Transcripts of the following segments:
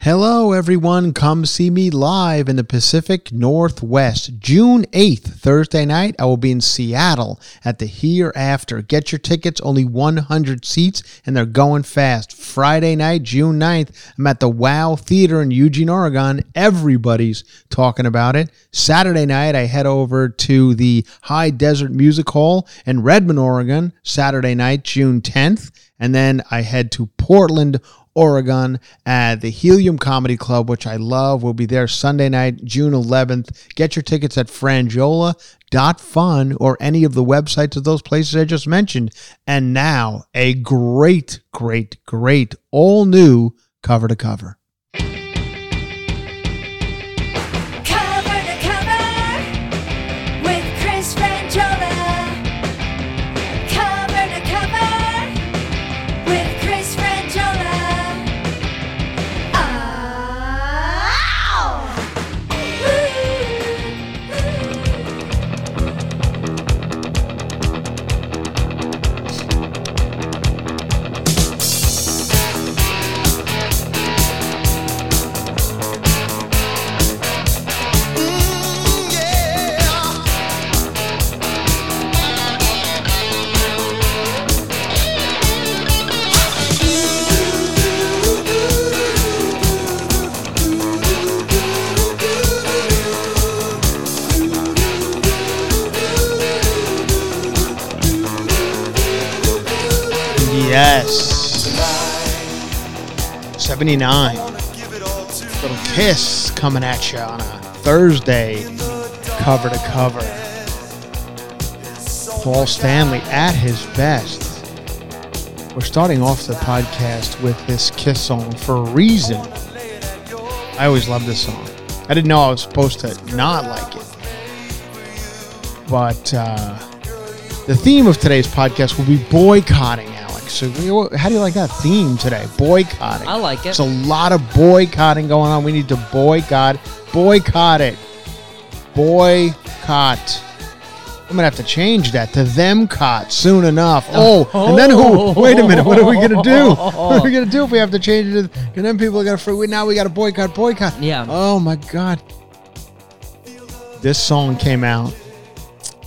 Hello, everyone. Come see me live in the Pacific Northwest. June 8th, Thursday night, I will be in Seattle at the Hereafter. Get your tickets, only 100 seats, and they're going fast. Friday night, June 9th, I'm at the Wow Theater in Eugene, Oregon. Everybody's talking about it. Saturday night, I head over to the High Desert Music Hall in Redmond, Oregon. Saturday night, June 10th. And then I head to Portland, Oregon at the Helium Comedy Club, which I love. We'll be there Sunday night, June 11th. Get your tickets at franjola.fun or any of the websites of those places I just mentioned. And now, a great, great, great, all new cover to cover. 79. Little kiss coming at you on a Thursday, cover to cover. Paul Stanley at his best. We're starting off the podcast with this Kiss song for a reason. I always love this song. I didn't know I was supposed to not like it. But uh, the theme of today's podcast will be boycotting. So, how do you like that theme today? Boycotting. I like it. There's a lot of boycotting going on. We need to boycott. Boycott it. Boycott. I'm gonna have to change that to them cot soon enough. Oh, and then who? Wait a minute. What are we gonna do? What are we gonna do if we have to change it? And then people are gonna freak. Now we got to boycott, boycott. Yeah. Oh my god. This song came out,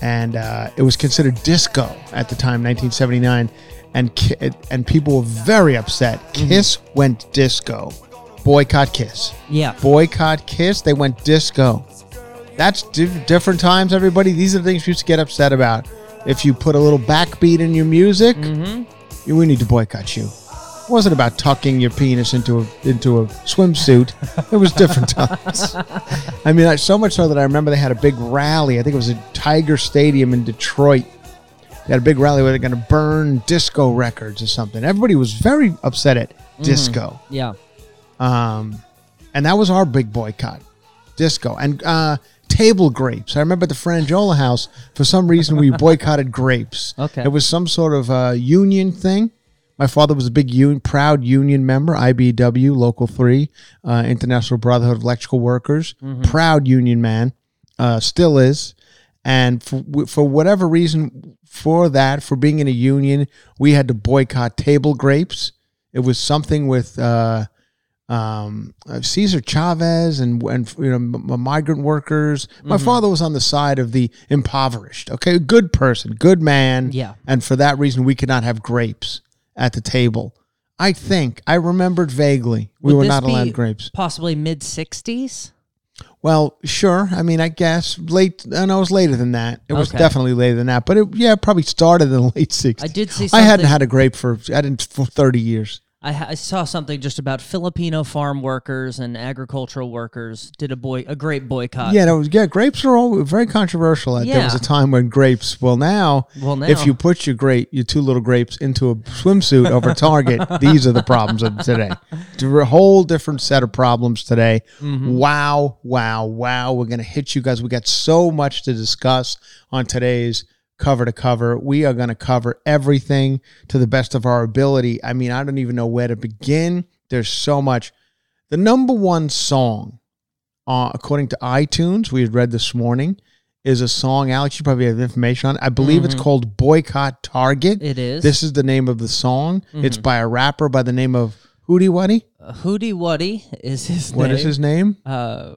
and uh, it was considered disco at the time, 1979, and Ki- and people were very upset. Mm-hmm. Kiss went disco. Boycott Kiss. Yeah. Boycott Kiss. They went disco. That's di- different times, everybody. These are the things you used to get upset about. If you put a little backbeat in your music, you, we need to boycott you. It wasn't about tucking your penis into a into a swimsuit. It was different times. I mean, I, so much so that I remember they had a big rally. I think it was at Tiger Stadium in Detroit. They had a big rally where they're going to burn disco records or something. Everybody was very upset at disco. Yeah. Um, and that was our big boycott, disco and uh, table grapes. I remember at the Franjola house for some reason we boycotted grapes. Okay. it was some sort of uh, union thing. My father was a big union, proud union member, IBW, Local Three, uh, International Brotherhood of Electrical Workers, proud union man, uh, still is. And for, for whatever reason, for that, for being in a union, we had to boycott table grapes. It was something with uh, um, uh, Cesar Chavez and and you know migrant workers. My father was on the side of the impoverished. Okay, good person, good man. Yeah. and for that reason, we could not have grapes at the table. I think I remembered vaguely we Would were not allowed grapes. Possibly mid 60s. Well, sure. I mean, I guess late. I know it was later than that. It was Okay. definitely later than that. But it, yeah, it probably started in the late '60s. I did see I hadn't something- had a grape for I didn't for 30 years. I, I saw something just about Filipino farm workers and agricultural workers did a boy a great boycott. Yeah, no, yeah, grapes are all very controversial. Yeah. There was a time when grapes. Well, now, Well, now- if you put your grape, your two little grapes into a swimsuit over Target, these are the problems of today. A whole different set of problems today. Mm-hmm. Wow, wow, wow! We're gonna hit you guys. We got so much to discuss on today's cover to cover. We are gonna cover everything to the best of our ability. I mean, I don't even know where to begin. There's so much. The number one song uh, according to iTunes, we had read this morning, is a song. Alex, you probably have information on. it. I believe it's called "Boycott Target." Mm-hmm. It is. This is the name of the song. It's by a rapper by the name of Hootie Wuddy. Uh, Hootie Wuddy is his What name. is his name? Uh,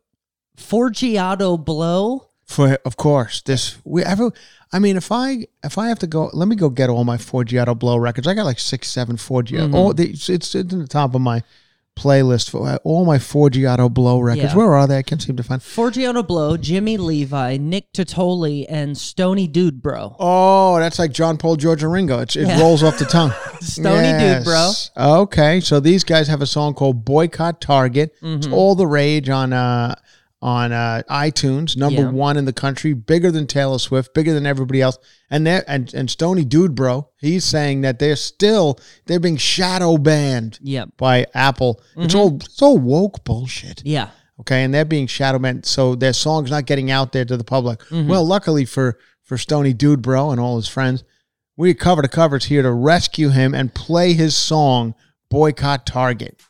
Forgiato Blow. For of course, this we ever. I mean, if I if I have to go, let me go get all my Forgiato Blow records. I got like six, seven Forgiato. Mm-hmm. All the, it's, it's in the top of my playlist for uh, all my Forgiato Blow records. Yeah. Where are they? I can't seem to find. Forgiato Blow, Jimmy Levy, Nick Totoli, and Stony Dude Bro. Oh, that's like John Paul, George, and Ringo. It's, it Yeah. rolls off the tongue. Stony Dude Bro. Okay, so these guys have a song called "Boycott Target." It's Mm-hmm. all the rage on uh, on uh, iTunes. Number Yeah. one in the country, bigger than Taylor Swift, bigger than everybody else. And they and and Stony Dude, bro, he's saying that they're still they're being shadow banned Yep. by Apple. Mm-hmm. It's all it's all woke bullshit. Yeah. Okay, and they're being shadow banned, so their song's not getting out there to the public. Mm-hmm. Well, luckily for for Stony Dude Bro and all his friends, we cover to covers here to rescue him and play his song "Boycott Target."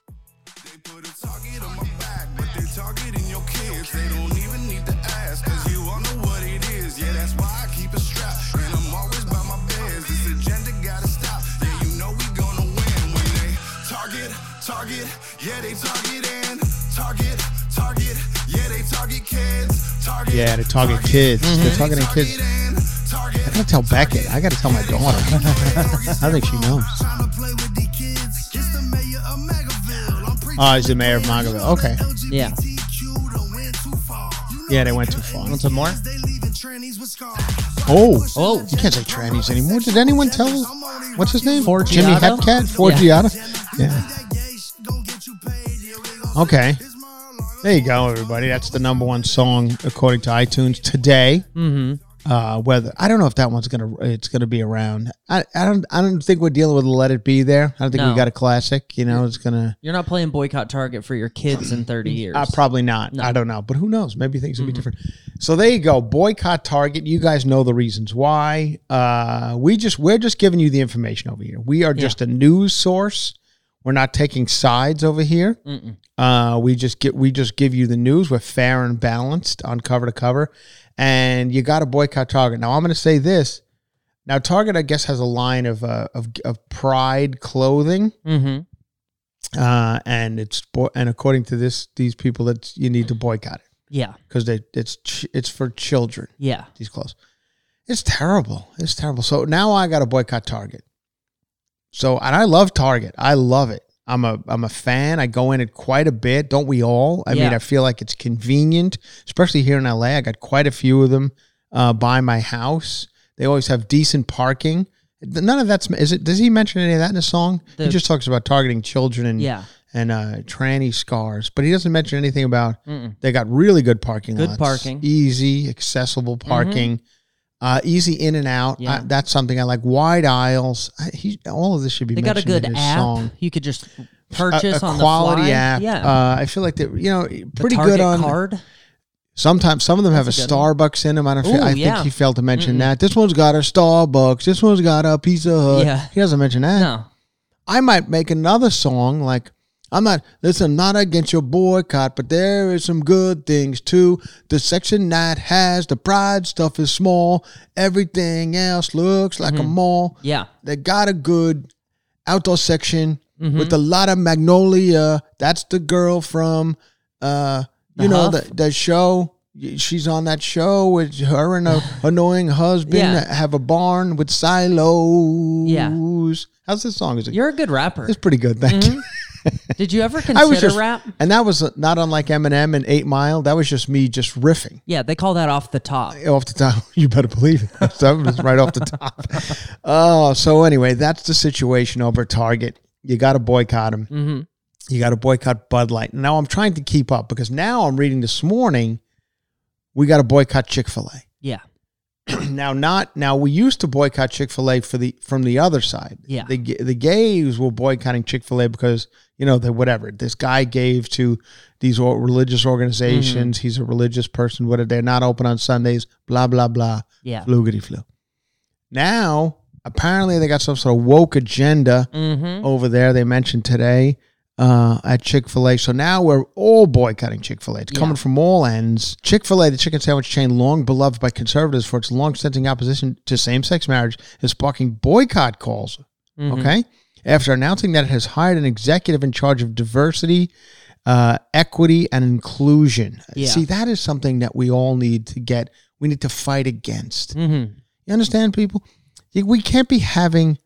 Yeah, they're target kids. They're mm-hmm. targeting kids. I gotta tell Beckett. I gotta tell my daughter. I think she knows. Tryna play with the kids. It's the mayor of Megaville. I'm preaching Oh, he's the mayor of Magaville. Okay. Yeah. LGBTQ done went too far. You know Yeah, they went too far. Want some more? they leaving trannies with scars. Oh, Oh. you can't say trannies anymore. Did anyone tell? What's his name? Forgiato? Jimmy Hepcat. Forgiato. Yeah. Gon' get you paid. Yeah, Okay. There you go, everybody. That's the number one song according to iTunes today. Mm-hmm. Uh, whether I don't know if that one's gonna it's gonna be around. I, I don't I don't think we're dealing with Let It Be there. I don't think No. we got a classic. You know, it's gonna You're not playing Boycott Target for your kids in 30 years. uh, probably not. I don't know, but who knows? Maybe things will be different. So there you go. Boycott Target. You guys know the reasons why. Uh, we just we're just giving you the information over here. We are just a news source. We're not taking sides over here. Uh, we just get we just give you the news. We're fair and balanced on cover to cover, and you got to boycott Target. Now I'm going to say this. Now Target, I guess, has a line of uh, of of Pride clothing, mm-hmm. uh, and it's bo- and according to this these people that you need to boycott it Yeah. because they it's ch- it's for children. Yeah. These clothes, it's terrible. It's terrible. So now I got to boycott Target. So and I love Target. I love it. I'm a I'm a fan. I go in it quite a bit. Don't we all? I mean, I feel like it's convenient, especially here in LA. I got quite a few of them uh, by my house. They always have decent parking. None of that's is it. Does he mention any of that in the song? he just talks about targeting children and Yeah. and uh, tranny scars, but he doesn't mention anything about they got really good parking Good lots, parking. Mm-hmm. easy, accessible parking, uh, easy in and out. Yeah. I, that's something I like. Wide aisles. I, he, all of this should be They got a good app. song. You could just purchase a, a on quality the fly. app. Yeah. Uh, I feel like they're you know pretty good on. card. Sometimes some of them have a That's a good one. Starbucks in them. I don't. feel, I yeah. think he failed to mention that. This one's got a Starbucks. This one's got a Pizza Hut. Yeah. He doesn't mention that. No. I might make another song like I'm not listen, I'm not against your boycott, but there is some good things too. The section that has the pride stuff is small. Everything else looks like Mm-hmm. a mall. Yeah. They got a good outdoor section Mm-hmm. with a lot of magnolia. That's the girl from uh you The know Huff? the the show. She's on that show with her and a annoying husband Yeah. have a barn with silos. Yeah. How's this song? Is it? You're a good rapper. It's pretty good. Thank you. Did you ever I consider was just, rap? and that was not unlike Eminem and Eight Mile. That was just me just riffing Yeah, they call that off the top. off the top. You better believe it. that was right off the top. Oh, so anyway, that's the situation over Target. You got to boycott them. Mm-hmm. You got to boycott Bud Light. Now I'm trying to keep up because now I'm reading this morning. We got to boycott Chick Fil A. Yeah. now not now we used to boycott chick-fil-a for the from the other side Yeah. the the gays were boycotting chick-fil-a because you know that whatever this guy gave to these religious organizations Mm-hmm. he's a religious person what they're not open on sundays blah blah blah Yeah. floogity flu now apparently they got some sort of woke agenda Mm-hmm. over there they mentioned today uh, at Chick fil A. So now we're all boycotting Chick fil A. It's coming from all ends. Chick fil A, the chicken sandwich chain, long beloved by conservatives for its long standing opposition to same sex marriage, is sparking boycott calls. Mm-hmm. Okay? After announcing that it has hired an executive in charge of diversity, uh, equity, and inclusion. Yeah. See, that is something that we all need to get, we need to fight against. Mm-hmm. You understand, people? We can't be having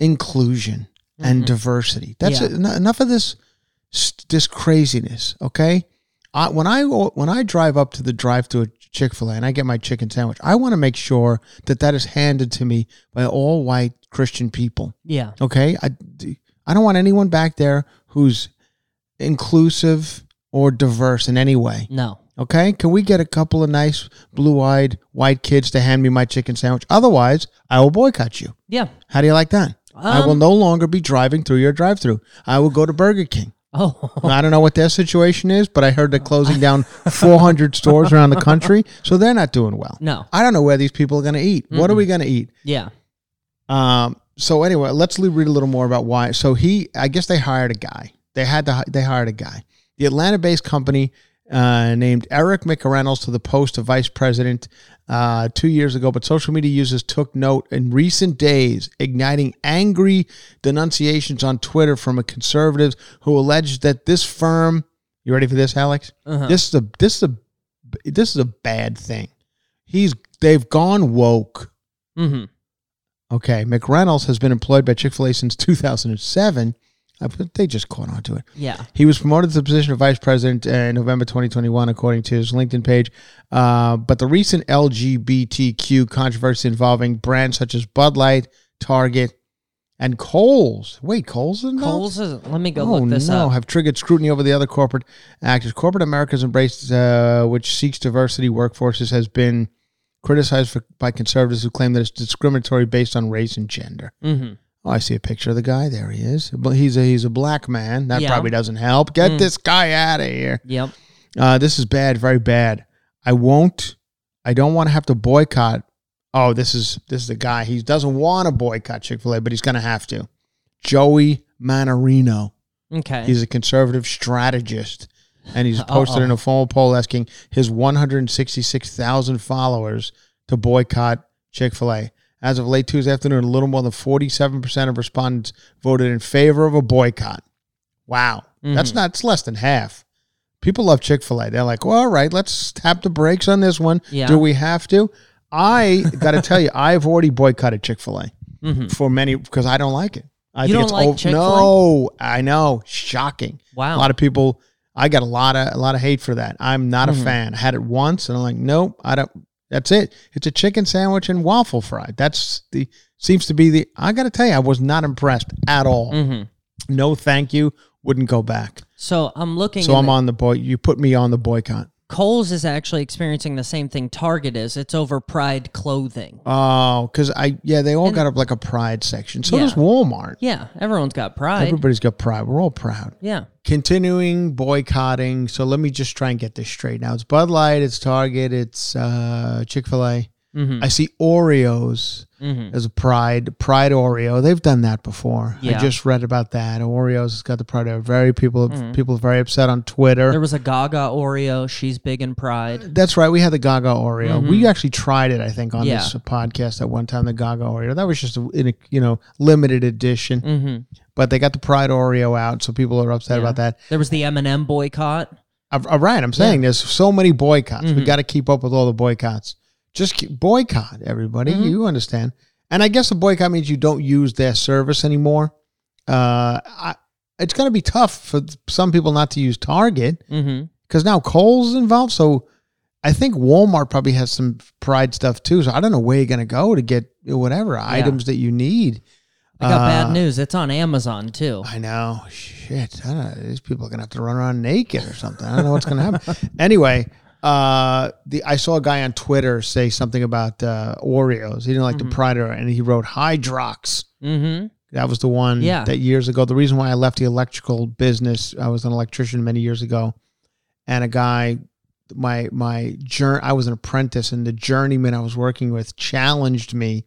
inclusion and diversity. That's Mm-hmm. Yeah. en- enough of this this craziness. Okay, I, when I when I drive up to the drive through Chick Fil A and I get my chicken sandwich, I want to make sure that that is handed to me by all white Christian people. Yeah. Okay, I I don't want anyone back there who's inclusive or diverse in any way. No. Okay, can we get a couple of nice blue-eyed white kids to hand me my chicken sandwich? Otherwise, I will boycott you. Yeah. How do you like that? I will Um, no longer be driving through your drive-through. I will go to Burger King. Oh. I don't know what their situation is, but I heard they're closing down 400 stores around the country, so they're not doing well. No. I don't know where these people are going to eat. What are we going to eat? Yeah. Um. So anyway, let's read a little more about why. So he, I guess they hired a guy. They had to. They hired a guy. The Atlanta-based company uh, named Eric McReynolds to the post of vice president uh, two years ago, but social media users took note in recent days, igniting angry denunciations on Twitter from a conservatives who alleged that this firm. You ready for this, Alex? Uh-huh. This is a this is a this is a bad thing. He's they've gone woke. Mm-hmm. Okay, McReynolds has been employed by Chick fil A since 2007. They just caught on to it. Yeah. He was promoted to the position of vice president in November 2021, according to his LinkedIn page. Uh, but the recent LGBTQ controversy involving brands such as Bud Light, Target, and Kohl's. Wait, Kohl's is involved? Kohl's is. Let me go oh look this no! up. Have triggered scrutiny over the other corporate actors. Corporate America's embraced, uh, which seeks diversity workforces, has been criticized for, by conservatives who claim that it's discriminatory based on race and gender. Mm-hmm. Oh, I see a picture of the guy. There he is. But he's a he's a black man. That Yeah. probably doesn't help. Get Mm. this guy out of here. Yep. Uh, this is bad, very bad. I won't. I don't want to have to boycott. Oh, this is this is the guy. He doesn't want to boycott Chick Fil A, but he's going to have to. Joey Mannarino. Okay. He's a conservative strategist, and he's posted Uh-oh. in a formal poll asking his 166,000 followers to boycott Chick Fil A. As of late Tuesday afternoon, a little more than 47% of respondents voted in favor of a boycott. Wow, that's Mm-hmm. not. It's less than half. People love Chick Fil A. They're like, well, all right, let's tap the brakes on this one. Yeah. Do we have to? I got to tell you, I've already boycotted Chick Fil A Mhm. for many because I don't like it. I You think don't it's like ov- Chick-fil-A? No, I know. Shocking. Wow. A lot of people. I got a lot of a lot of hate for that. I'm not Mm-hmm. a fan. I had it once, and I'm like, nope. I don't. That's it. It's a chicken sandwich and waffle fry. That's the seems to be the. I got to tell you, I was not impressed at all. Mm-hmm. No, thank you. Wouldn't go back. So I'm looking. So I'm the- on the boy. You put me on the boycott. Kohl's is actually experiencing the same thing Target is. It's over Pride clothing. Oh, because I yeah, they all And- got up like a pride section. So Yeah. does Walmart. Yeah, everyone's got Pride. Everybody's got pride. We're all proud. yeah. Continuing boycotting. So let me just try and get this straight. Now it's Bud Light, it's Target, it's uh, Chick Fil A. Mm-hmm. I see Oreos Mm-hmm. as a Pride Pride Oreo. They've done that before. I just read about that. Oreos has got the Pride. Oreo. Very people Mhm. people are very upset on Twitter. There was a Gaga Oreo. She's big in Pride. That's right. We had the Gaga Oreo. Mhm. We actually tried it, I think, on Yeah. this podcast at one time. The Gaga Oreo. That was just a, in a you know limited edition. Mm-hmm. But they got the Pride Oreo out, so people are upset Yeah. about that. There was the M&M boycott. Uh, uh, right. I'm saying there's so many boycotts. We Mhm. got to keep up with all the boycotts. Just keep, boycott everybody. Mhm. You understand? And I guess the boycott means you don't use their service anymore. Uh, I, it's going to be tough for some people not to use Target Mm-hmm. because now Kohl's involved. So I think Walmart probably has some Pride stuff too. So I don't know where you're going to go to get whatever items that you need. I got Uh, bad news. It's on Amazon too. I know. Shit. I don't know. These people are gonna have to run around naked or something. I don't know what's gonna happen. anyway, uh, the I saw a guy on Twitter say something about uh, Oreos. He didn't like Mhm. the Pride, and he wrote Hydrox. Mm-hmm. That was the one Yeah. that years ago. The reason why I left the electrical business, I was an electrician many years ago, and a guy, my my jour- I was an apprentice, and the journeyman I was working with challenged me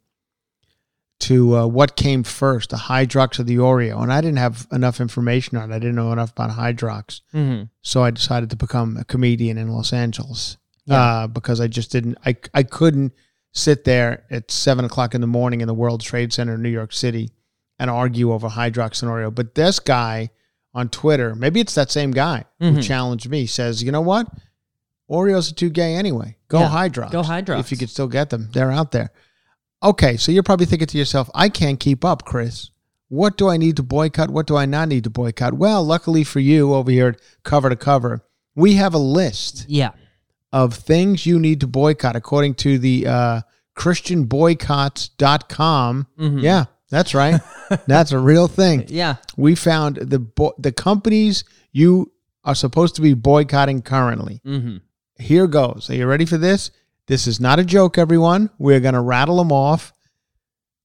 to uh, what came first, the Hydrox or the Oreo, and I didn't have enough information on it. I didn't know enough about Hydrox, Mm-hmm. so I decided to become a comedian in Los Angeles Yeah. uh, because I just didn't. I I couldn't sit there at seven o'clock in the morning in the World Trade Center in New York City and argue over Hydrox and Oreo. But this guy on Twitter, maybe it's that same guy who Mhm. challenged me, says, you know what? Oreos are too gay anyway. Go Yeah, Hydrox. go Hydrox. If you could still get them, they're out there. Okay, so you're probably thinking to yourself, I can't keep up, Chris. What do I need to boycott? What do I not need to boycott? Well, luckily for you over here at Cover to Cover, we have a list Yeah. of things you need to boycott according to the uh, christianboycotts.com. Mhm. Yeah, that's right. that's a real thing. Yeah. We found the bo- the companies you are supposed to be boycotting currently. Mm-hmm. Here goes. Are you ready for this? This is not a joke, everyone. We're going to rattle them off.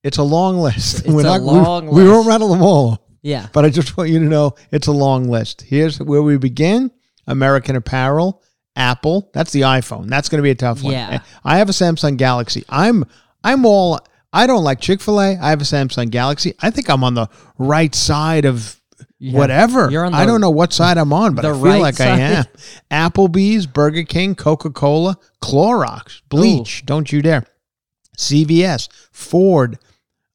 It's a long list. It's a long we, we won't rattle them all, Yeah. but I just want you to know it's a long list. Here's where we begin American Apparel, Apple. That's the iPhone. That's going to be a tough one. Yeah. I have a Samsung Galaxy. I'm I'm all I don't like Chick-fil-A. I have a Samsung Galaxy. I think I'm on the right side of Yeah. whatever. You're on I don't know what side I'm on, but I feel right like I am. Applebee's, Burger King, Coca-Cola, Clorox, Bleach, don't you dare. CVS, Ford,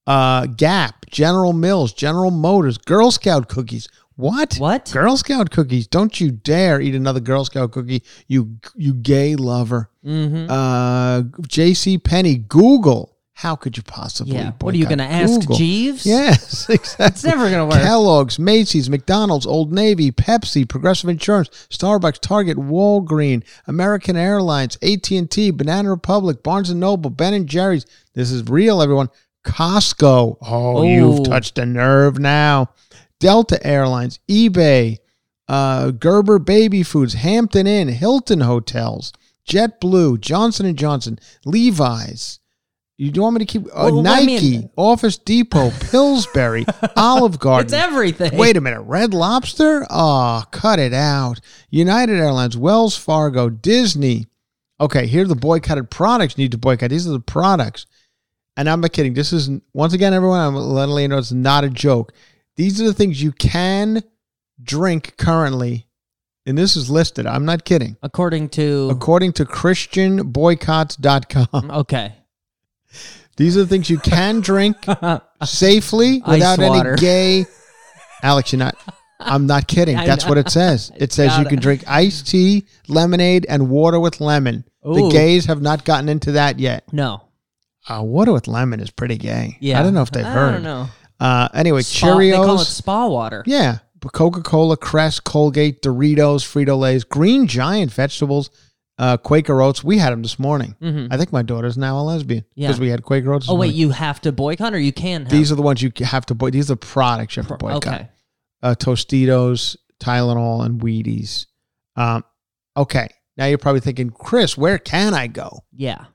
uh, Gap, General Mills, General Motors, Girl Scout cookies. What? What? Girl Scout cookies. Don't you dare eat another Girl Scout cookie, you you gay lover. Mm-hmm. Uh JC Penney, Google. How could you possibly Yeah. What are you going to ask Jeeves? Yes, exactly. It's never going to work. Kellogg's, Macy's, McDonald's, Old Navy, Pepsi, Progressive Insurance, Starbucks, Target, Walgreen, American Airlines, AT&T, Banana Republic, Barnes & Noble, Ben & Jerry's. This is real, everyone. Costco. Oh, you've Oh. touched a nerve now. Delta Airlines, eBay, uh, Gerber Baby Foods, Hampton Inn, Hilton Hotels, JetBlue, Johnson & Johnson, Levi's. You do want me to keep uh, Well, Nike, Office Depot, Pillsbury, Olive Garden. It's everything. Wait a minute, Red Lobster? Oh, cut it out. United Airlines, Wells Fargo, Disney. Okay, here are the boycotted products you need to boycott. These are the products. And I'm not kidding. This is once again, everyone. I'm letting you know it's not a joke. These are the things you can drink currently, and this is listed. I'm not kidding. According to. According to ChristianBoycotts.com, okay. These are the things you can drink safely without any gay. Alex, you're not. I'm not kidding. That's what it says. It says you can drink iced tea, lemonade, and water with lemon. The Ooh. gays have not gotten into that yet. No. Uh, water with lemon is pretty gay. Yeah. I don't know if they've I heard. don't know. Uh, anyway, Spa- They call it spa water. Yeah, Coca Cola, Crest, Colgate, Doritos, Frito Lay's, Green Giant vegetables, uh, Quaker Oats. We had them this morning. Mhm. I think my daughter's now a lesbian Yeah. because we had Quaker Oats. this Oh, wait. morning. You have to boycott or you can have? These are the ones you have to boy. These are the products you have to boycott. Okay. Uh, Tostitos, Tylenol, and Wheaties. Um, okay, Now you're probably thinking, Chris, where can I go? Yeah.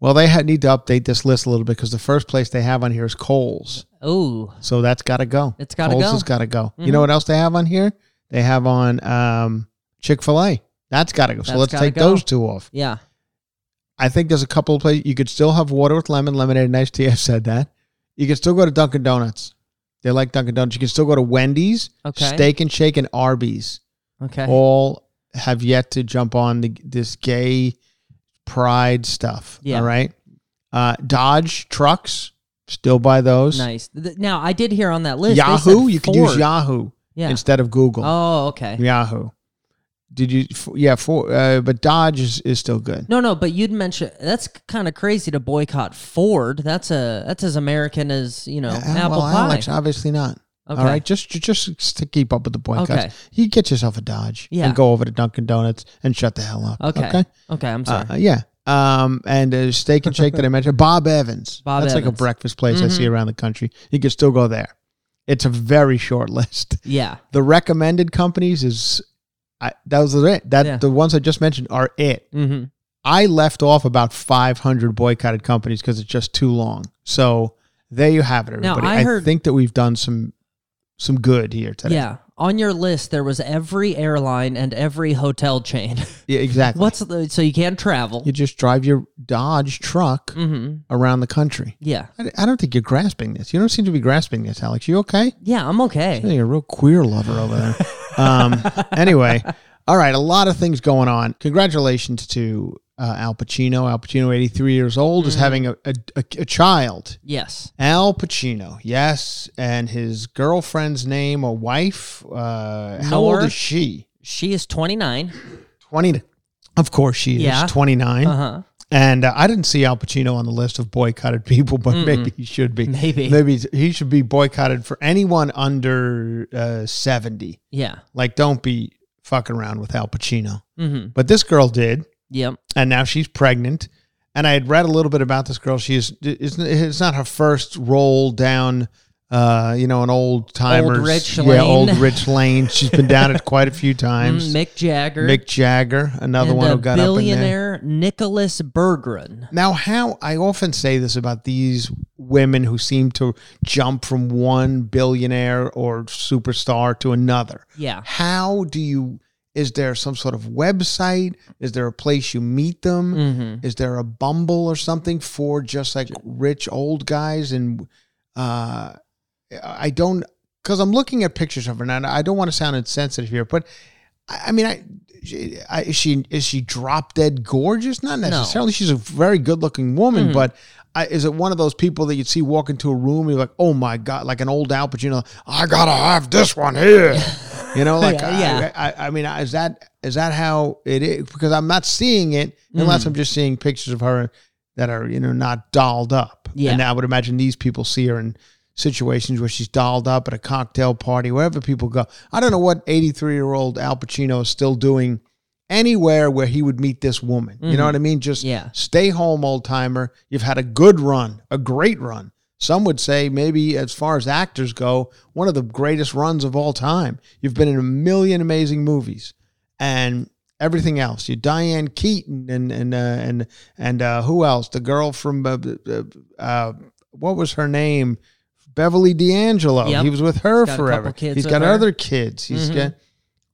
Well, they ha- need to update this list a little bit because the first place they have on here is Kohl's. Oh, So that's got to go. It's gotta Kohl's go. Mm-hmm. has got to go. You know what else they have on here? They have on um, Chick fil A. That's got to go. So That's let's gotta take go. those two off. yeah. I think there's a couple of places you could still have water with lemon, lemonade, and iced tea. I've said that. You can still go to Dunkin' Donuts. They like Dunkin' Donuts. You can still go to Wendy's, Okay. Steak and Shake, and Arby's. Okay. All have yet to jump on the, this gay pride stuff. Yeah. All right. Uh, Dodge trucks, still buy those. Nice. Th- Now I did hear on that list. they Yahoo, said you could use Ford. Yahoo Yeah. instead of Google. Oh, okay. Yahoo. Did you? Yeah, for uh, but Dodge is, is still good. No, no, but you'd mentioned that's kind of crazy to boycott Ford. That's a that's as American as you know Uh, apple well, pie. Alex, obviously not. Okay. All right, just just to keep up with the boycotts. Okay. You get yourself a Dodge Yeah. and go over to Dunkin' Donuts and shut the hell up. Okay. Okay. Okay, I'm sorry. Uh, yeah. Um, and uh, Steak and Shake that I mentioned, Bob Evans. Bob That's like a breakfast place I Mm-hmm. see around the country. You can still go there. It's a very short list. yeah. The recommended companies is, I, those are it. That Yeah. the ones I just mentioned are it. Mm-hmm. I left off about 500 boycotted companies because it's just too long. So there you have it, Now, everybody. I heard- think that we've done some some good here today. Yeah. On your list, there was every airline and every hotel chain. Yeah, exactly. What's the so you can't travel? You just drive your Dodge truck Mm-hmm. around the country. Yeah. I, I don't think you're grasping this. You don't seem to be grasping this, Alex. You okay? Yeah, I'm okay. You're a real queer lover over there. um, anyway, all right, a lot of things going on. Congratulations to uh, Al Pacino. Al Pacino, 83 years old, Mm-hmm. is having a, a, a, a child. Yes. Al Pacino, yes, and his girlfriend's name or wife. Uh, how old is she? She is 29. 20. Of course, she is Yeah. 29. Uh-huh. And uh, I didn't see Al Pacino on the list of boycotted people, but maybe he should be. Maybe. maybe he should be boycotted for anyone under uh, 70. Yeah. Like, don't be fucking around with Al Pacino. Mm-hmm. But this girl did, Yep. and now she's pregnant. And I had read a little bit about this girl. She's it's, it's not her first roll down, uh, you know, an old timer, Rich yeah, old Rich Lane. She's been down it quite a few Mm, times. Mick Jagger. Mick Jagger, another and one who got up in there. billionaire Nicholas Berggruen. Now, how I often say this about these women who seem to jump from one billionaire or superstar to another. Yeah. How do you? Is there some sort of website? Is there a place you meet them? Mm-hmm. Is there a Bumble or something for just like rich old guys? And uh, I don't because I'm looking at pictures of her now. and I don't want to sound insensitive here, but I, I mean, I, she, I is she is she drop dead gorgeous? Not necessarily. She's a very good looking woman, Mm-hmm. but. I, is it one of those people that you'd see walk into a room and you're like, oh my god, like an old Al Pacino? I gotta have this one here, you know, like Yeah, yeah. I, I, I mean, is that is that how it is? Because I'm not seeing it unless Mm. I'm just seeing pictures of her that are you know not dolled up. Yeah. and I would imagine these people see her in situations where she's dolled up at a cocktail party, wherever people go. I don't know what 83 year old Al Pacino is still doing anywhere where he would meet this woman. You know what I mean? Just Mm-hmm. Yeah. stay home, old timer. You've had a good run, a great run. Some would say maybe as far as actors go, one of the greatest runs of all time. You've been in a million amazing movies and everything else. You Diane Keaton and and uh, and and uh, who else? The girl from uh, uh, uh, what was her name? Beverly D'Angelo. Yep. He was with her forever. He's forever. kids He's got her. other kids. He's Mhm. got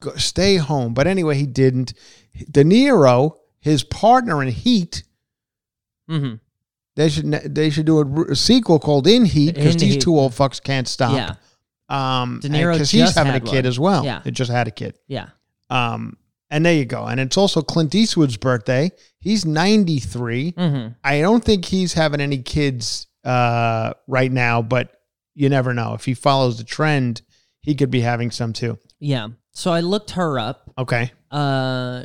go, stay home. But anyway, he didn't. De Niro, his partner in Heat, Mm-hmm. they should they should do a, a sequel called In Heat because these Heat. two old fucks can't stop. Yeah. Um, De Niro because he's having a kid one. as well. Yeah. They just had a kid. Yeah. Um, and there you go. And it's also Clint Eastwood's birthday. He's 93. Mm-hmm. I don't think he's having any kids uh, right now, but you never know. If he follows the trend, he could be having some too. Yeah. So I looked her up. Okay. Uh,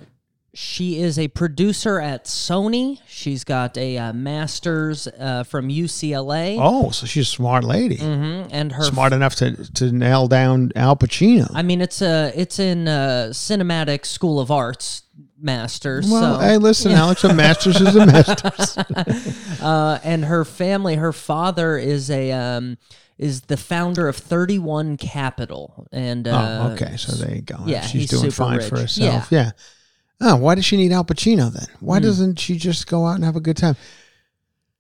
she is a producer at Sony. She's got a uh, master's uh, from UCLA. Oh, so she's a smart lady. hmm And her Smart enough to, to nail down Al Pacino. I mean, it's a it's in uh, cinematic school of arts masters. well, so, hey, listen, Alex, a master's is a master's. uh, and her family, her father is a um, is the founder of Thirty One Capital, and uh, oh, okay. So there you go. yeah, She's doing fine for herself. Yeah. Oh, why does she need Al Pacino then? Why Hmm. doesn't she just go out and have a good time?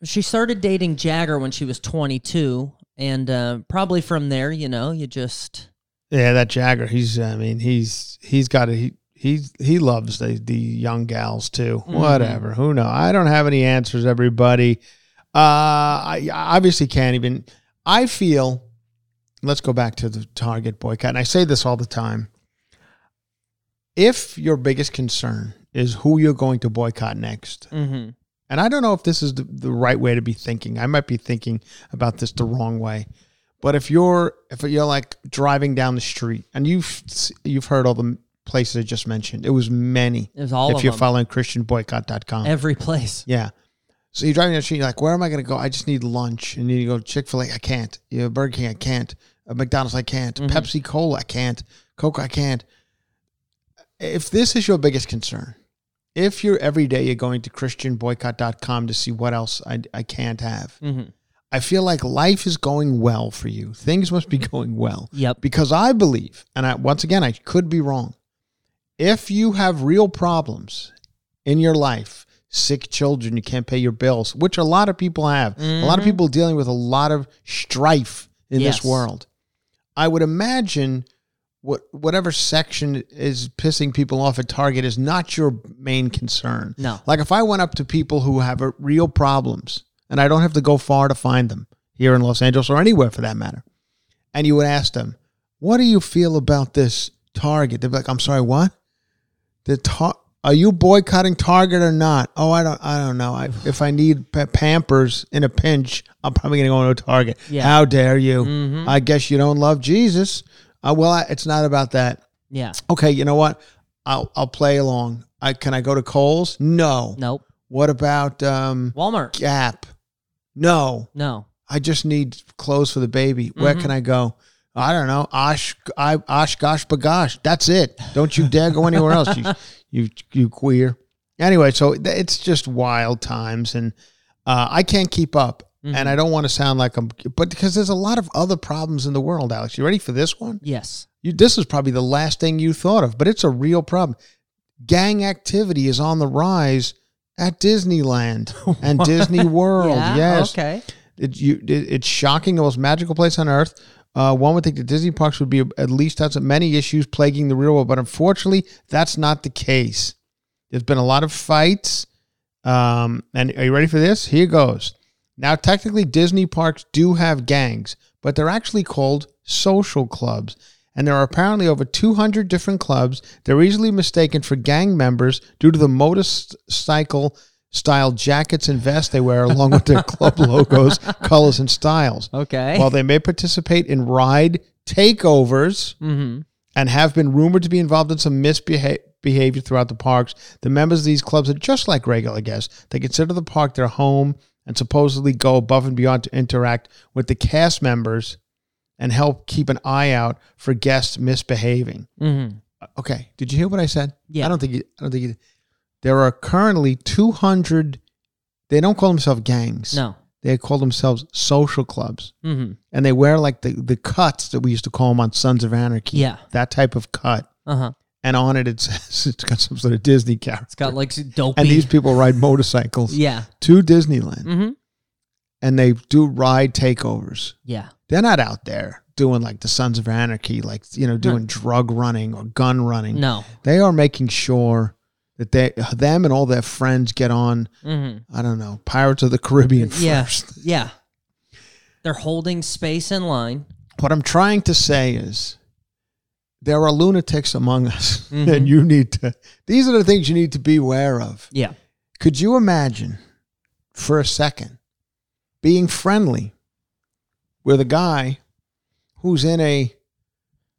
She started dating Jagger when she was 22, and uh, probably from there, you know, you just Yeah, that Jagger. He's. I mean, he's he's got a he. He, he loves the, the young gals too. Mm-hmm. Whatever. Who knows? I don't have any answers, everybody. Uh, I I obviously can't even. I feel. Let's go back to the Target boycott. And I say this all the time. If your biggest concern is who you're going to boycott next, mm-hmm. and I don't know if this is the, the right way to be thinking. I might be thinking about this the wrong way. But if you're if you're like driving down the street and you've you've heard all the places I just mentioned, it was many. It was all if you're them. following ChristianBoycott.com. every place. yeah. So you're driving down the street, you're like, where am I going to go? I just need lunch. And you go Chick fil A, I can't. You know, Burger King, I can't. Uh, McDonald's, I can't. Mm-hmm. Pepsi Cola, I can't. Coke, I can't. If this is your biggest concern, if you're every day you're going to christianboycott.com to see what else I, I can't have, Mm-hmm. I feel like life is going well for you. Things must be going well. Yep. Because I believe, and I, once again, I could be wrong. If you have real problems in your life, sick children, you can't pay your bills, which a lot of people have, a lot of mm-hmm. people dealing with a lot of strife in Yes. this world. I would imagine what whatever section is pissing people off at Target is not your main concern. No. Like if I went up to people who have a, real problems, and I don't have to go far to find them here in Los Angeles or anywhere for that matter, and you would ask them, "What do you feel about this Target?" They'd be like, "I'm sorry, what? The tar- Are you boycotting Target or not? Oh, I don't. I don't know. I, if I need pa- Pampers in a pinch, I'm probably going to go to Target. Yeah. How dare you? Mhm. I guess you don't love Jesus. Uh, well, I, it's not about that. Yeah. Okay, you know what? I'll I'll play along. I can I go to Kohl's? No. Nope. What about um, Walmart. Gap? No. No. I just need clothes for the baby. Where can I go? I don't know. Osh, I, Osh, gosh, bagosh. That's it. Don't you dare go anywhere else. You, you, you queer. Anyway, so it's just wild times, and uh, I can't keep up. And I don't want to sound like I'm, but because there's a lot of other problems in the world, Alex. You ready for this one? Yes. You, this is probably the last thing you thought of, but it's a real problem. Gang activity is on the rise at Disneyland and Disney World. Yeah, yes. Okay. It, you, it, it's shocking. The most magical place on earth. Uh, one would think that Disney parks would be at least has many issues plaguing the real world, but unfortunately, that's not the case. There's been a lot of fights. Um, and are you ready for this? Here goes. Now, technically, Disney parks do have gangs, but they're actually called social clubs. And there are apparently over 200 different clubs. They're easily mistaken for gang members due to the motorcycle style jackets and vests they wear, along with their club logos, colors, and styles. Okay. While they may participate in ride takeovers mm-hmm. and have been rumored to be involved in some misbehavior throughout the parks, the members of these clubs are just like regular guests. They consider the park their home and supposedly go above and beyond to interact with the cast members and help keep an eye out for guests misbehaving. Mm-hmm. Okay, did you hear what I said? Yeah. I don't think you, I don't think you, there are currently 200 they don't call themselves gangs. No. They call themselves social clubs. Mm-hmm. And they wear like the, the cuts that we used to call them on Sons of Anarchy. Yeah. That type of cut. Uh huh. And on it, it says it's got some sort of Disney character. It's got like dopey. and these people ride motorcycles yeah. to Disneyland Mm-hmm. and they do ride takeovers. Yeah. They're not out there doing like the Sons of Anarchy, like, you know, doing drug running or gun running. No. They are making sure that they, them and all their friends get on, Mm-hmm. I don't know, Pirates of the Caribbean Yeah. first. Yeah. They're holding space in line. What I'm trying to say is there are lunatics among us, Mhm. and you need to, these are the things you need to be aware of. Yeah. Could you imagine for a second being friendly with a guy who's in a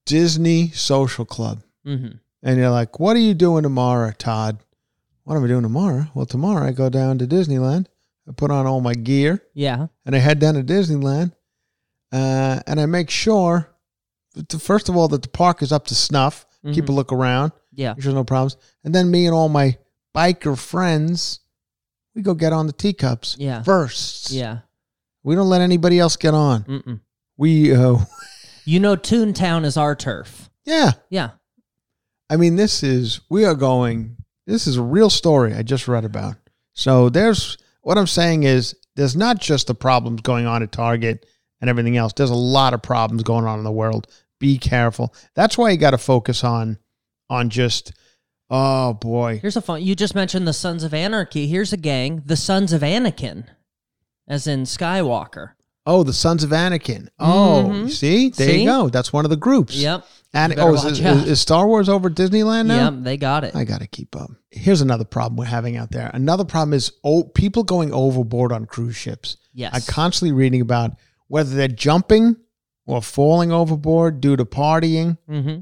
Disney social club? Mm-hmm. And you're like, what are you doing tomorrow, Todd? What am I doing tomorrow? Well, tomorrow I go down to Disneyland. I put on all my gear Yeah. and I head down to Disneyland. Uh, and I make sure, that, first of all, that the park is up to snuff. Keep a Mhm. look around. Yeah. Make sure there's no problems. And then me and all my biker friends, we go get on the teacups Yeah. first. Yeah. We don't let anybody else get on. Mm-mm. We, uh, You know, Toontown is our turf. yeah. Yeah. I mean, this is, we are going This is a real story I just read about. So there's what I'm saying is there's not just the problems going on at Target and everything else. There's a lot of problems going on in the world. Be careful. That's why you got to focus on on just oh boy. Here's a fun. You just mentioned the Sons of Anarchy. Here's a gang, the Sons of Anakin, as in Skywalker. Oh, the Sons of Anakin. Oh, Mhm. see? There See? you go. That's one of the groups. Yep. And oh, is, is, is Star Wars over Disneyland now? Yep. They got it. I got to keep up. Here's another problem we're having out there. Another problem is oh, people going overboard on cruise ships. Yes. I'm constantly reading about whether they're jumping or falling overboard due to partying. mm-hmm.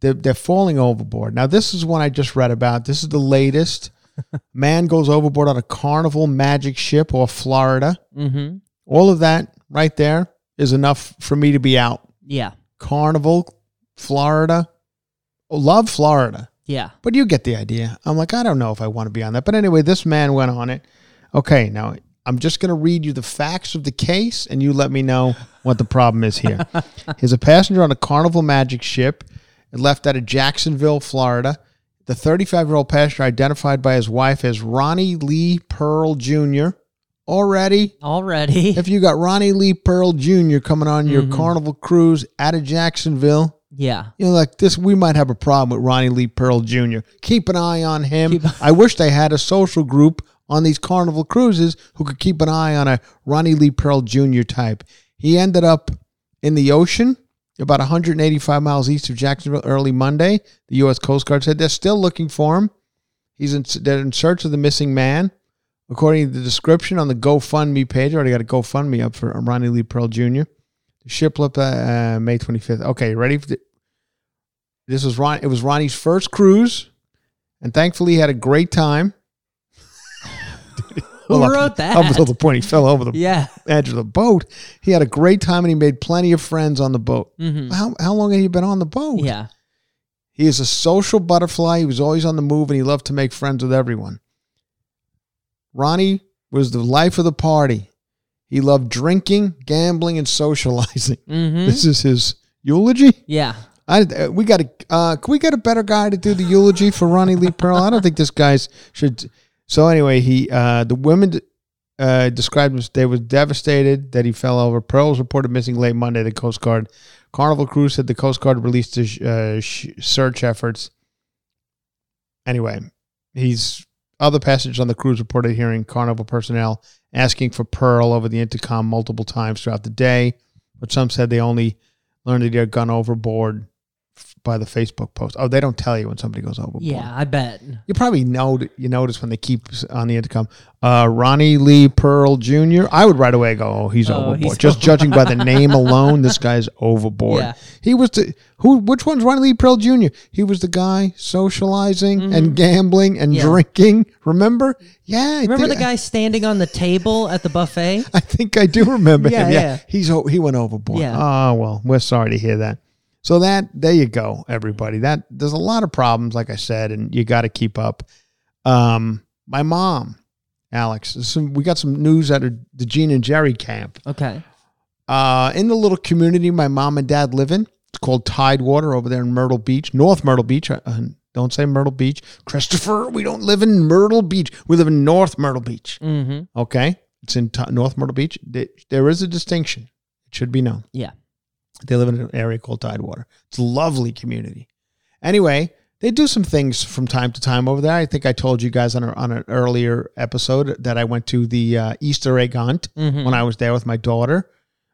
They're, they're falling overboard. Now, this is one I just read about. This is the latest. Man goes overboard on a carnival magic ship or Florida. Mm-hmm. All of that right there is enough for me to be out. Yeah. Carnival, Florida. Oh, love Florida. Yeah. But you get the idea. I'm like, I don't know if I want to be on that. But anyway, this man went on it. Okay, now I'm just going to read you the facts of the case and you let me know what the problem is here. He's a passenger on a Carnival Magic ship. It left out of Jacksonville, Florida. The 35 year old passenger identified by his wife as Ronnie Lee Pearl Jr. Already, Already. if you got Ronnie Lee Pearl Jr. coming on your Mhm. Carnival cruise out of Jacksonville, yeah. you know, like this, we might have a problem with Ronnie Lee Pearl Jr. Keep an eye on him. Keep- I wish they had a social group on these Carnival cruises who could keep an eye on a Ronnie Lee Pearl Jr. type. He ended up in the ocean about 185 miles east of Jacksonville early Monday. The U.S. Coast Guard said they're still looking for him. He's in, they're in search of the missing man. According to the description on the GoFundMe page, I already got a GoFundMe up for Ronnie Lee Pearl Jr. The ship left uh, May 25th. Okay, ready? For the, this was Ron. It was Ronnie's first cruise, and thankfully he had a great time. Who Well, up- wrote that? Up until the point he fell over the yeah. edge of the boat. He had a great time and he made plenty of friends on the boat. Mm-hmm. How, how long had he been on the boat? Yeah. He is a social butterfly. He was always on the move and he loved to make friends with everyone. Ronnie was the life of the party. He loved drinking, gambling, and socializing. Mm-hmm. This is his eulogy. Yeah. I, uh, we got to. Uh, can we get a better guy to do the eulogy for Ronnie Lee Pearl? I don't think this guy's should. So anyway, he uh, the women uh, described him. They were devastated that he fell over. Pearl was reported missing late Monday. The Coast Guard Carnival Crew said the Coast Guard released his uh, sh- search efforts. Anyway, he's other passengers on the cruise reported hearing Carnival personnel asking for Pearl over the intercom multiple times throughout the day, but some said they only learned that he had gone overboard f- by the Facebook post. Oh, they don't tell you when somebody goes overboard. Yeah, I bet. You probably know you notice when they keep on the intercom, uh, Ronnie Lee Pearl Jr. I would right away go, oh, he's Oh, overboard. he's Just judging by the name alone, this guy's overboard. Yeah. He was the who? Which one's Ronnie Lee Pearl Jr.? He was the guy socializing and gambling and Mm-hmm. Yeah. drinking. Remember? Yeah. I Remember the guy standing on the table at the buffet? I think I do remember Yeah, him. Yeah, yeah. he's he went overboard. Yeah. Oh well, we're sorry to hear that. So that there you go, everybody. That there's a lot of problems, like I said, and you got to keep up. Um, my mom, Alex, some, we got some news out of the Gene and Jerry camp. Okay. Uh, in the little community my mom and dad live in, it's called Tidewater over there in Myrtle Beach, North Myrtle Beach. Uh, don't say Myrtle Beach, Christopher. We don't live in Myrtle Beach. We live in North Myrtle Beach. Mm-hmm. Okay, it's in Ti- North Myrtle Beach. Th- There is a distinction. It should be known. Yeah. They live in an area called Tidewater. It's a lovely community. Anyway, they do some things from time to time over there. I think I told you guys on, a, on an earlier episode that I went to the uh, Easter egg hunt Mhm. when I was there with my daughter.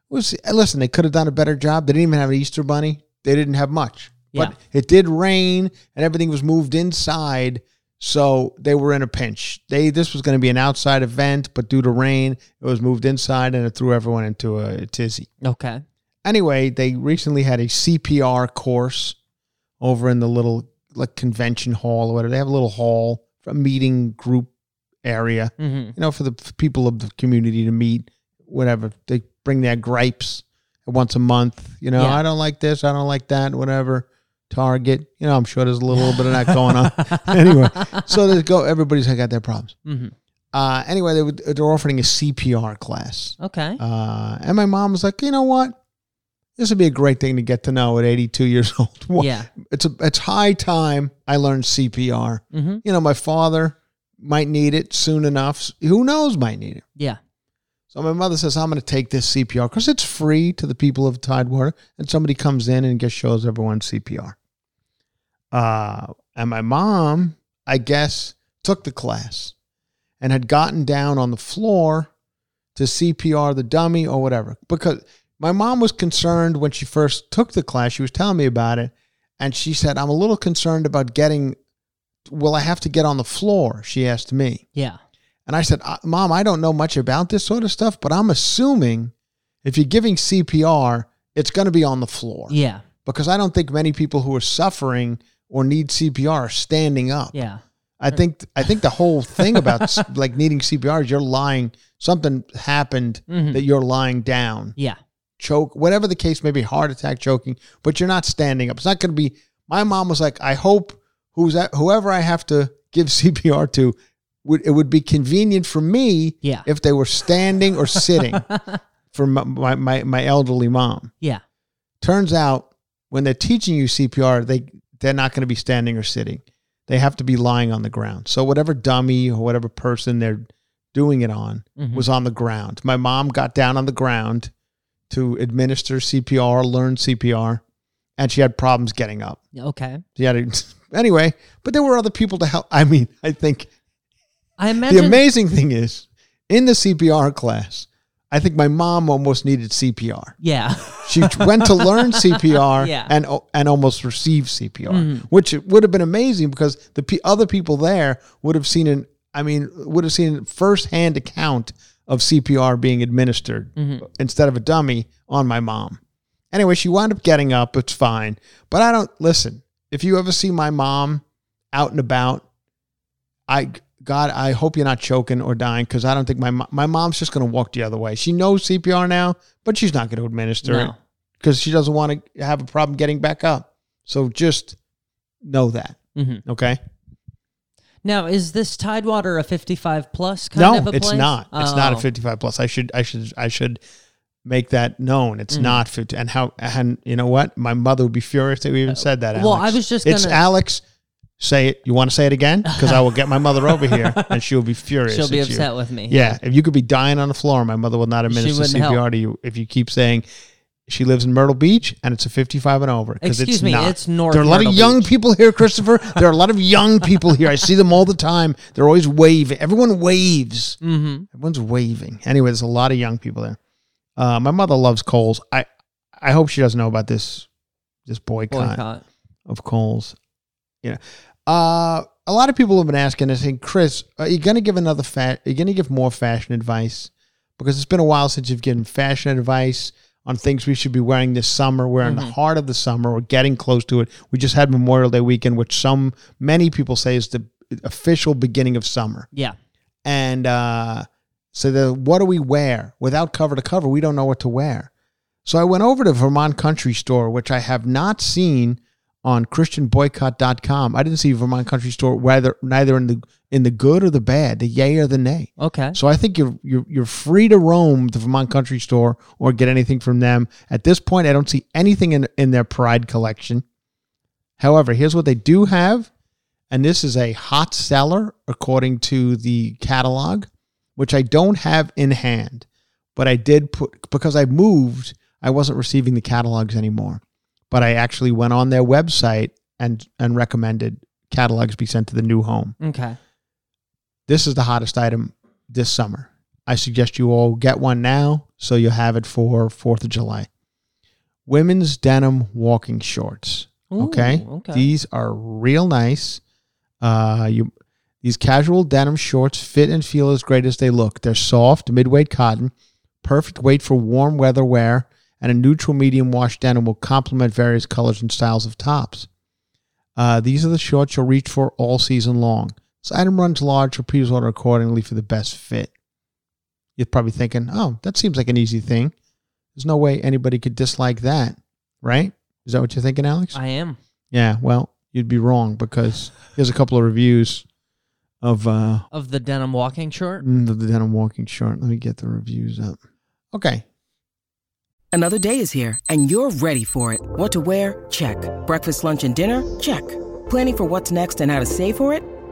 It was listen, they could have done a better job. They didn't even have an Easter bunny. They didn't have much. But Yeah. it did rain and everything was moved inside. So they were in a pinch. They this was going to be an outside event, but due to rain, it was moved inside and it threw everyone into a tizzy Okay. Anyway, they recently had a CPR course over in the little like convention hall or whatever. They have a little hall, for a meeting group area, Mm-hmm. you know, for the f- people of the community to meet, whatever. They bring their gripes once a month. You know, Yeah. I don't like this, I don't like that, whatever. Target, you know, I'm sure there's a little bit of that going on. anyway, so they go. Everybody's got their problems. Mm-hmm. Uh, anyway, they were, they're offering a CPR class. Okay. Uh, and my mom was like, you know what? This would be a great thing to get to know at 82 years old. Well, Yeah. It's a it's high time I learned CPR. Mm-hmm. You know, my father might need it soon enough. Who knows might need it. Yeah. So my mother says, I'm going to take this CPR because it's free to the people of Tidewater. And somebody comes in and just shows everyone CPR. Uh, and my mom, I guess, took the class and had gotten down on the floor to CPR the dummy or whatever. Because my mom was concerned when she first took the class. She was telling me about it. And she said, I'm a little concerned about getting, will I have to get on the floor? She asked me. Yeah. And I said, "Uh, Mom, I don't know much about this sort of stuff, but I'm assuming if you're giving CPR, it's going to be on the floor. Yeah. Because I don't think many people who are suffering or need CPR are standing up. Yeah. I think I think the whole thing about like needing CPR is you're lying. Something happened Mhm. that you're lying down, Yeah. Choke, whatever the case may be, heart attack, choking, but you're not standing up. It's not going to be. My mom was like, I hope who's that, whoever I have to give CPR to, would it would be convenient for me Yeah. if they were standing or sitting for my, my, my, my elderly mom. Yeah. Turns out when they're teaching you CPR, they they're not going to be standing or sitting. They have to be lying on the ground. So whatever dummy or whatever person they're doing it on Mhm. was on the ground. My mom got down on the ground to administer CPR, learn CPR, and she had problems getting up. Okay. She had to, anyway, but there were other people to help. I mean, I think I imagine. the amazing thing is in the CPR class, I think my mom almost needed CPR. yeah. She went to learn CPR Yeah. and and almost received CPR, Mhm. which would have been amazing because the pe other people there would have seen an I mean would have seen firsthand account of CPR being administered Mhm. instead of a dummy on my mom. Anyway, she wound up getting up. It's fine, but I don't listen. If you ever see my mom out and about, I God, I hope you're not choking or dying because I don't think my my mom's just going to walk the other way. She knows CPR now, but she's not going to administer it because she doesn't want to have a problem getting back up. So just know that, Mhm. okay? Now, is this Tidewater a 55 plus kind no, of a it's place? not. It's not a Oh. 55 plus. I should I should I should make that known. It's Mhm. not 50. And how and you know what? My mother would be furious that we even said that. Uh, well, I was just It's gonna- Alex. Say it. You want to say it again? Because I will get my mother over here, and she will be furious. She'll be at you. upset with me. Yeah, if you could be dying on the floor, my mother will not administer CPR help. to you if you keep saying she lives in Myrtle Beach and it's a 55 and over. Excuse it's me, not. it's North There are a lot Myrtle of young Beach. people here, Christopher. There are a lot of young people here. I see them all the time. They're always waving. Everyone waves. Mm-hmm. Everyone's waving. Anyway, there's a lot of young people there. Uh, my mother loves Kohl's. I I hope she doesn't know about this this boycott, Boycott. of Kohl's. Yeah. Uh, a lot of people have been asking us, saying, Chris, are you going to give another fa- Are you going to give more fashion advice? Because it's been a while since you've given fashion advice on things we should be wearing this summer. We're in the heart of the summer. We're getting close to it. We just had Memorial Day weekend, which some many people say is the official beginning of summer. Yeah. And uh, so the what do we wear without cover to cover? We don't know what to wear. So I went over to Vermont Country Store, which I have not seen on christianboycott.com. I didn't see Vermont Country Store whether neither in the in the good or the bad, the yay or the nay. Okay. So I think you're you're you're free to roam the Vermont Country Store or get anything from them. At this point, I don't see anything in in their Pride collection. However, here's what they do have, and this is a hot seller according to the catalog, which I don't have in hand, but I did put because I moved. I wasn't receiving the catalogs anymore, but I actually went on their website and and recommended catalogs be sent to the new home. Okay. This is the hottest item this summer. I suggest you all get one now so you'll have it for 4th of July. Women's denim walking shorts. Ooh, okay? okay. These are real nice. Uh, you these casual denim shorts fit and feel as great as they look. They're soft, mid-weight cotton, perfect weight for warm weather wear, and a neutral medium wash denim will complement various colors and styles of tops. Uh, these are the shorts you'll reach for all season long. This item runs large, so please order accordingly for the best fit. You're probably thinking, oh, that seems like an easy thing. There's no way anybody could dislike that, right? Is that what you're thinking, Alex? I am. yeah, well, you'd be wrong because here's a couple of reviews of uh, Of the denim walking short. mm, the, the denim walking short. Let me get the reviews up. Okay. Another day is here, and you're ready for it. What to wear? Check. Breakfast, lunch, and dinner? Check. Planning for what's next and how to save for it?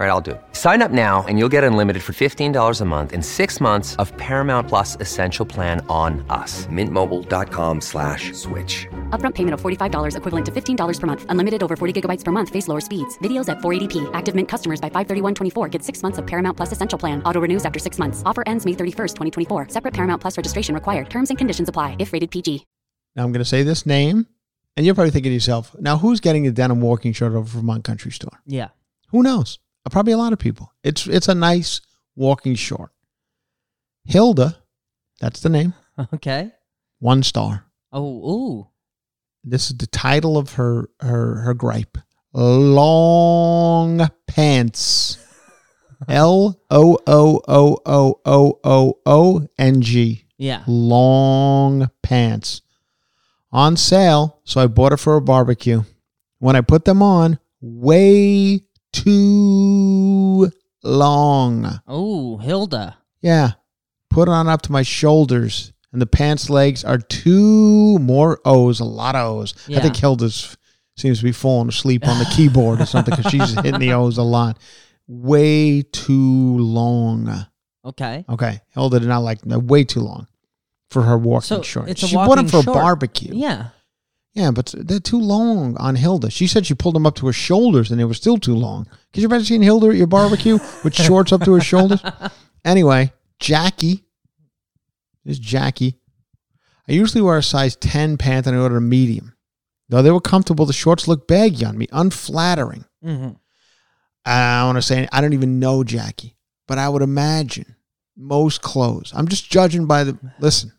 All right, I'll do it. Sign up now and you'll get unlimited for $15 a month in six months of Paramount Plus Essential Plan on us. Mintmobile.com slash switch. Upfront payment of $45 equivalent to $15 per month. Unlimited over 40 gigabytes per month. Face lower speeds. Videos at 480p. Active Mint customers by 531.24 get six months of Paramount Plus Essential Plan. Auto renews after six months. Offer ends May 31st, 2024. Separate Paramount Plus registration required. Terms and conditions apply if rated PG. Now I'm going to say this name, and you're probably thinking to yourself, now who's getting a denim walking shirt over Vermont Country Store? Yeah. Who knows? Probably a lot of people. It's it's a nice walking short. Hilda, that's the name. Okay. One star. Oh, ooh. This is the title of her her her gripe. Long pants. L O O O O O O O N G. Yeah. Long pants. On sale, so I bought it for a barbecue. When I put them on, way too long. Oh, Hilda. Yeah. Put on up to my shoulders. And the pants legs are two more O's, a lot of O's. I think Hilda's seems to be falling asleep on the keyboard or something because she's hitting the O's a lot. Way too long. Okay. Okay. Hilda did not like way too long for her walking So shorts. it's a she bought them walking for short. barbecue. Yeah. Yeah, but they're too long on Hilda. She said she pulled them up to her shoulders and they were still too long. Could you imagine seeing Hilda at your barbecue with shorts up to her shoulders? Anyway, Jackie. This is Jackie. I usually wear a size 10 pant and I ordered a medium. Though they were comfortable, the shorts look baggy on me, unflattering. Mm-hmm. I want to say, I don't even know Jackie, but I would imagine most clothes. I'm just judging by the. Listen,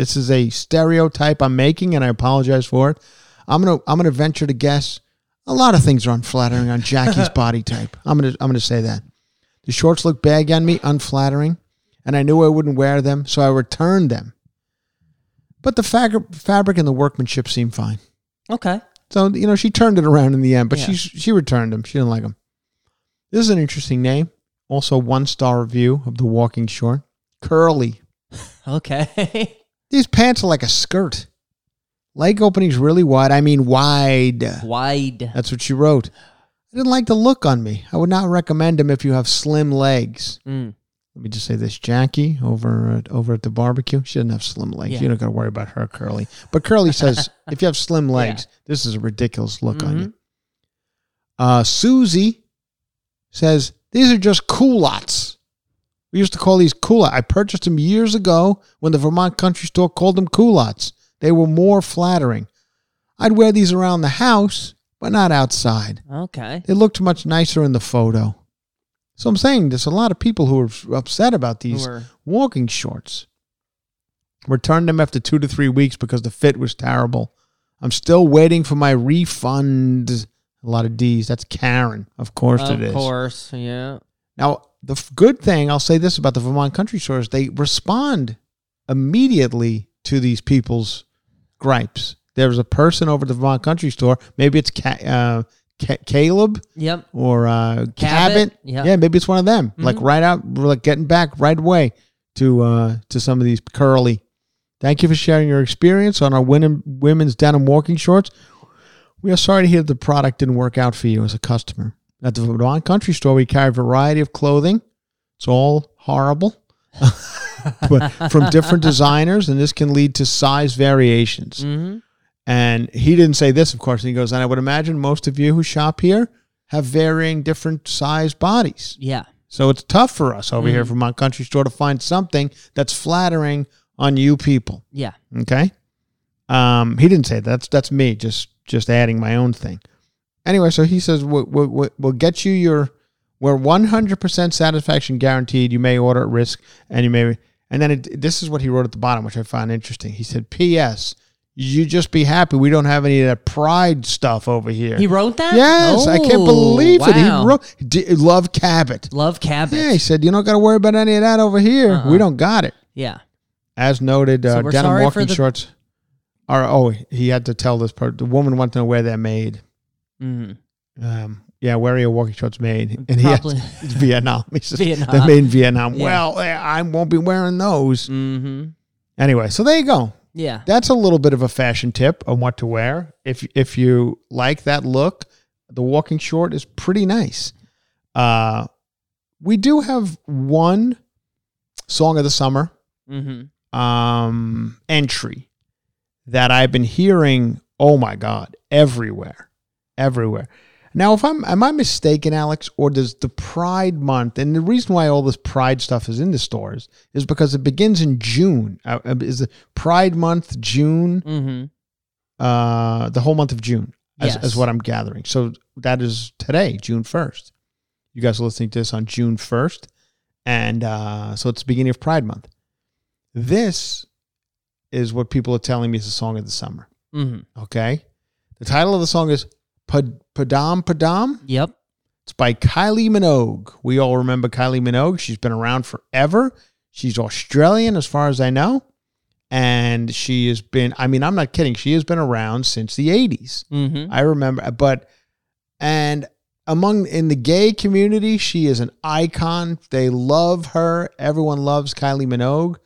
this is a stereotype I'm making, and I apologize for it. I'm gonna I'm gonna venture to guess a lot of things are unflattering on Jackie's body type. I'm gonna I'm gonna say that the shorts look baggy on me, unflattering, and I knew I wouldn't wear them, so I returned them. But the fabric fabric and the workmanship seemed fine. Okay. So you know she turned it around in the end, but Yeah. she she returned them. She didn't like them. This is an interesting name. Also, one star review of the walking short. Curly. Okay. These pants are like a skirt. Leg openings really wide. I mean wide. Wide. That's what she wrote. I didn't like the look on me. I would not recommend them if you have slim legs. Mm. Let me just say this: Jackie over at, over at the barbecue, she doesn't have slim legs. Yeah. You don't got to worry about her, Curly. But Curly says if you have slim legs, this is a ridiculous look on Mm-hmm. you. Uh, Susie says these are just culottes. We used to call these culottes. I purchased them years ago when the Vermont Country Store called them culottes. They were more flattering. I'd wear these around the house, but not outside. Okay. They looked much nicer in the photo. So I'm saying there's a lot of people who are upset about these Who are- walking shorts. Returned them after two to three weeks because the fit was terrible. I'm still waiting for my refund. A lot of D's. That's Karen. Of course it is. of course. Yeah. Now, the f- good thing, I'll say this about the Vermont country stores, they respond immediately to these people's gripes. There's a person over at the Vermont country store, maybe it's Ca- uh, Ca- Caleb Yep. or uh, Cabot, yeah. Yeah, maybe it's one of them. Like Mhm. right out, like getting back right away to uh, to some of these curly. Thank you for sharing your experience on our women, women's denim walking shorts. We are sorry to hear the product didn't work out for you as a customer. At the Vermont Country Store, we carry a variety of clothing. It's all horrible, but from different designers, and this can lead to size variations. Mm-hmm. And he didn't say this, of course. And he goes, and I would imagine most of you who shop here have varying different size bodies. Yeah. So it's tough for us over here from my country store to find something that's flattering on you people. Yeah. Okay. Um, he didn't say that. That's that's me just just adding my own thing. Anyway, so he says we'll, we'll, we'll get you your we're 100% satisfaction guaranteed. You may order at risk and you may And then it, this is what he wrote at the bottom, which I find interesting. He said, "P.S. You just be happy we don't have any of that pride stuff over here." He wrote that? Yes, I can't Oh, believe it. He wrote, D- "Love Cabot." Love Cabot. Yeah, he said, "You don't got to worry about any of that over here. Uh-uh. We don't got it." Yeah. As noted, So uh, denim walking the- shorts are. Oh, he had to tell this part. The woman wanted to know where they're made. Mhm. Um, yeah, where are your walking shorts made? And he has, Vietnam. He says, Vietnam. They're made in Vietnam. Yeah. Well, eh, I won't be wearing those. Mm-hmm. Anyway, so there you go. Yeah. That's a little bit of a fashion tip on what to wear. If if you like that look, the walking short is pretty nice. Uh, we do have one song of the summer Mm-hmm. um, entry that I've been hearing. Oh my God, everywhere, everywhere. Now, if I'm am I mistaken, Alex, or does the Pride Month and the reason why all this Pride stuff is in the stores is because it begins in June. Uh, uh, is the Pride Month June? Mm-hmm. Uh, the whole month of June, as, Yes. as what I'm gathering. So that is today, June first. You guys are listening to this on June first, and uh, so it's the beginning of Pride Month. This is what people are telling me is the song of the summer. Mm-hmm. Okay, the title of the song is Padam Padam. Yep. It's by Kylie Minogue. We all remember Kylie Minogue. She's been around forever. She's Australian, as far as I know. And she has been, I mean, I'm not kidding. She has been around since the 80s. Mm-hmm. I remember, but, and among, in the gay community, she is an icon. They love her. Everyone loves Kylie Minogue.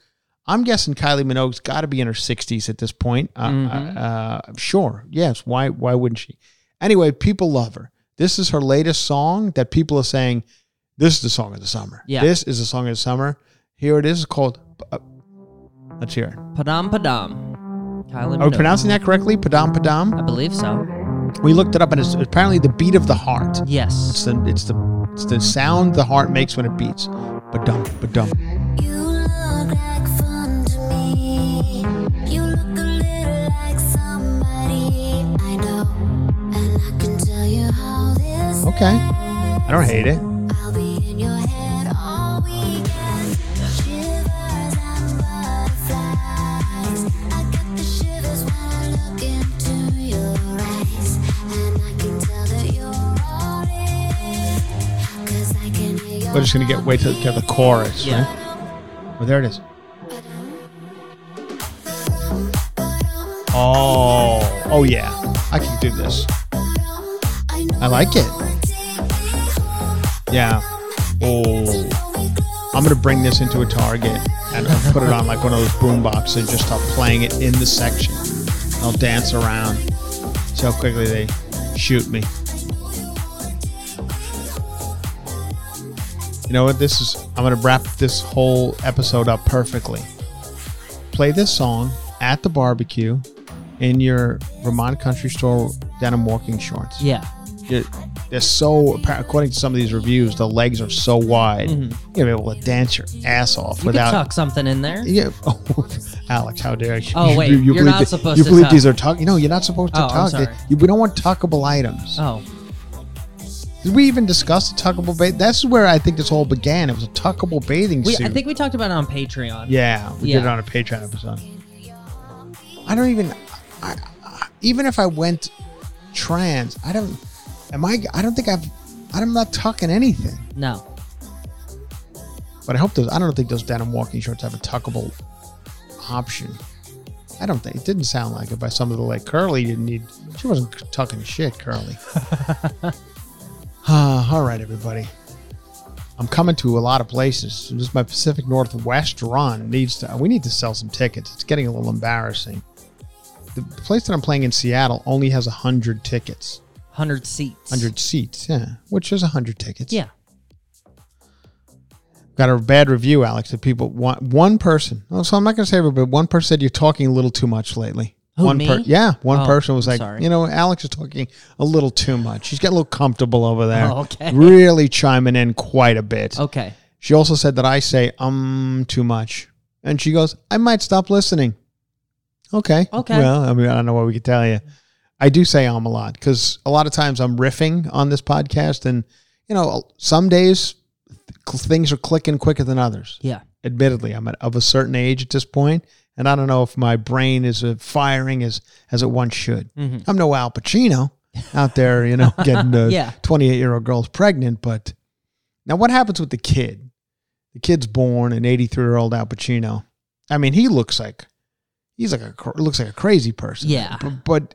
I'm guessing Kylie Minogue's got to be in her 60s at this point. Uh, Mhm. uh, sure. Yes. Why, why wouldn't she? Anyway, people love her. This is her latest song that people are saying, this is the song of the summer. Yeah. This is the song of the summer. Here it is. It's called, uh, let's hear it. Padam Padam. Kylie Are we Minogue. pronouncing that correctly? Padam Padam? I believe so. We looked it up, and it's apparently the beat of the heart. Yes. It's Yes. the it's the it's the sound the heart makes when it beats. Padam Padam. You 'Cause I don't hate it. We're just gonna get wait till get the chorus. Yeah. Right? Oh, there it is. Oh, oh yeah, I can do this. I like it. Yeah. Oh, I'm gonna bring this into a Target and I'll put it on like one of those boom boxes and just start playing it in the section. I'll dance around. See how quickly they shoot me. You know what? This is. I'm gonna wrap this whole episode up perfectly. Play this song at the barbecue in your Vermont country store denim walking shorts. Yeah. You're- they're so according to some of these reviews, the legs are so wide, Mhm. you're be able to dance your ass off You without. tuck something in there. Yeah. Oh, Alex, how dare you? Oh, wait, You, you you're believe not that- supposed You to believe tuck. these are tuck? You know, you're not supposed to Oh, tuck. You- we don't want tuckable items. Oh. Did we even discuss the tuckable bathing? That's where I think this all began. It was a tuckable bathing We, suit. I think we talked about it on Patreon. Yeah, we Yeah. did it on a Patreon episode. I don't even. I, I, even if I went trans, I don't. Am I? I don't think I've. I'm not tucking anything. No. But I hope those. I don't think those denim walking shorts have a tuckable option. I don't think it didn't sound like it by some of the like Curly didn't need. She wasn't tucking shit, Curly. Ah, all right, everybody. I'm coming to a lot of places. This is my Pacific Northwest run. Needs to. We need to sell some tickets. It's getting a little embarrassing. The place that I'm playing in Seattle only has hundred tickets, 100 seats. hundred seats. Yeah, which is hundred tickets. Yeah. Got a bad review, Alex. That people want one person. Oh, so I'm not going to say everybody. but One person said you're talking a little too much lately. Who, one me? yeah, one Oh, person was like, sorry. you know, Alex is talking a little too much. She's getting a little comfortable over there. Oh, okay. Really chiming in quite a bit. Okay. She also said that I say um too much, and she goes, I might stop listening. Okay. Okay. Well, I mean, I don't know what we could tell you. I do say um a lot because a lot of times I'm riffing on this podcast, and you know, some days things are clicking quicker than others. Yeah. admittedly, I'm at, of a certain age at this point, and I don't know if my brain is uh, firing as as it once should. I'm no Al Pacino out there, you know, getting Yeah. 28 year old girls pregnant. But now, what happens with the kid? The kid's born, an 83 year old Al Pacino. I mean, he looks like he's like a looks like a crazy person. Yeah. but, but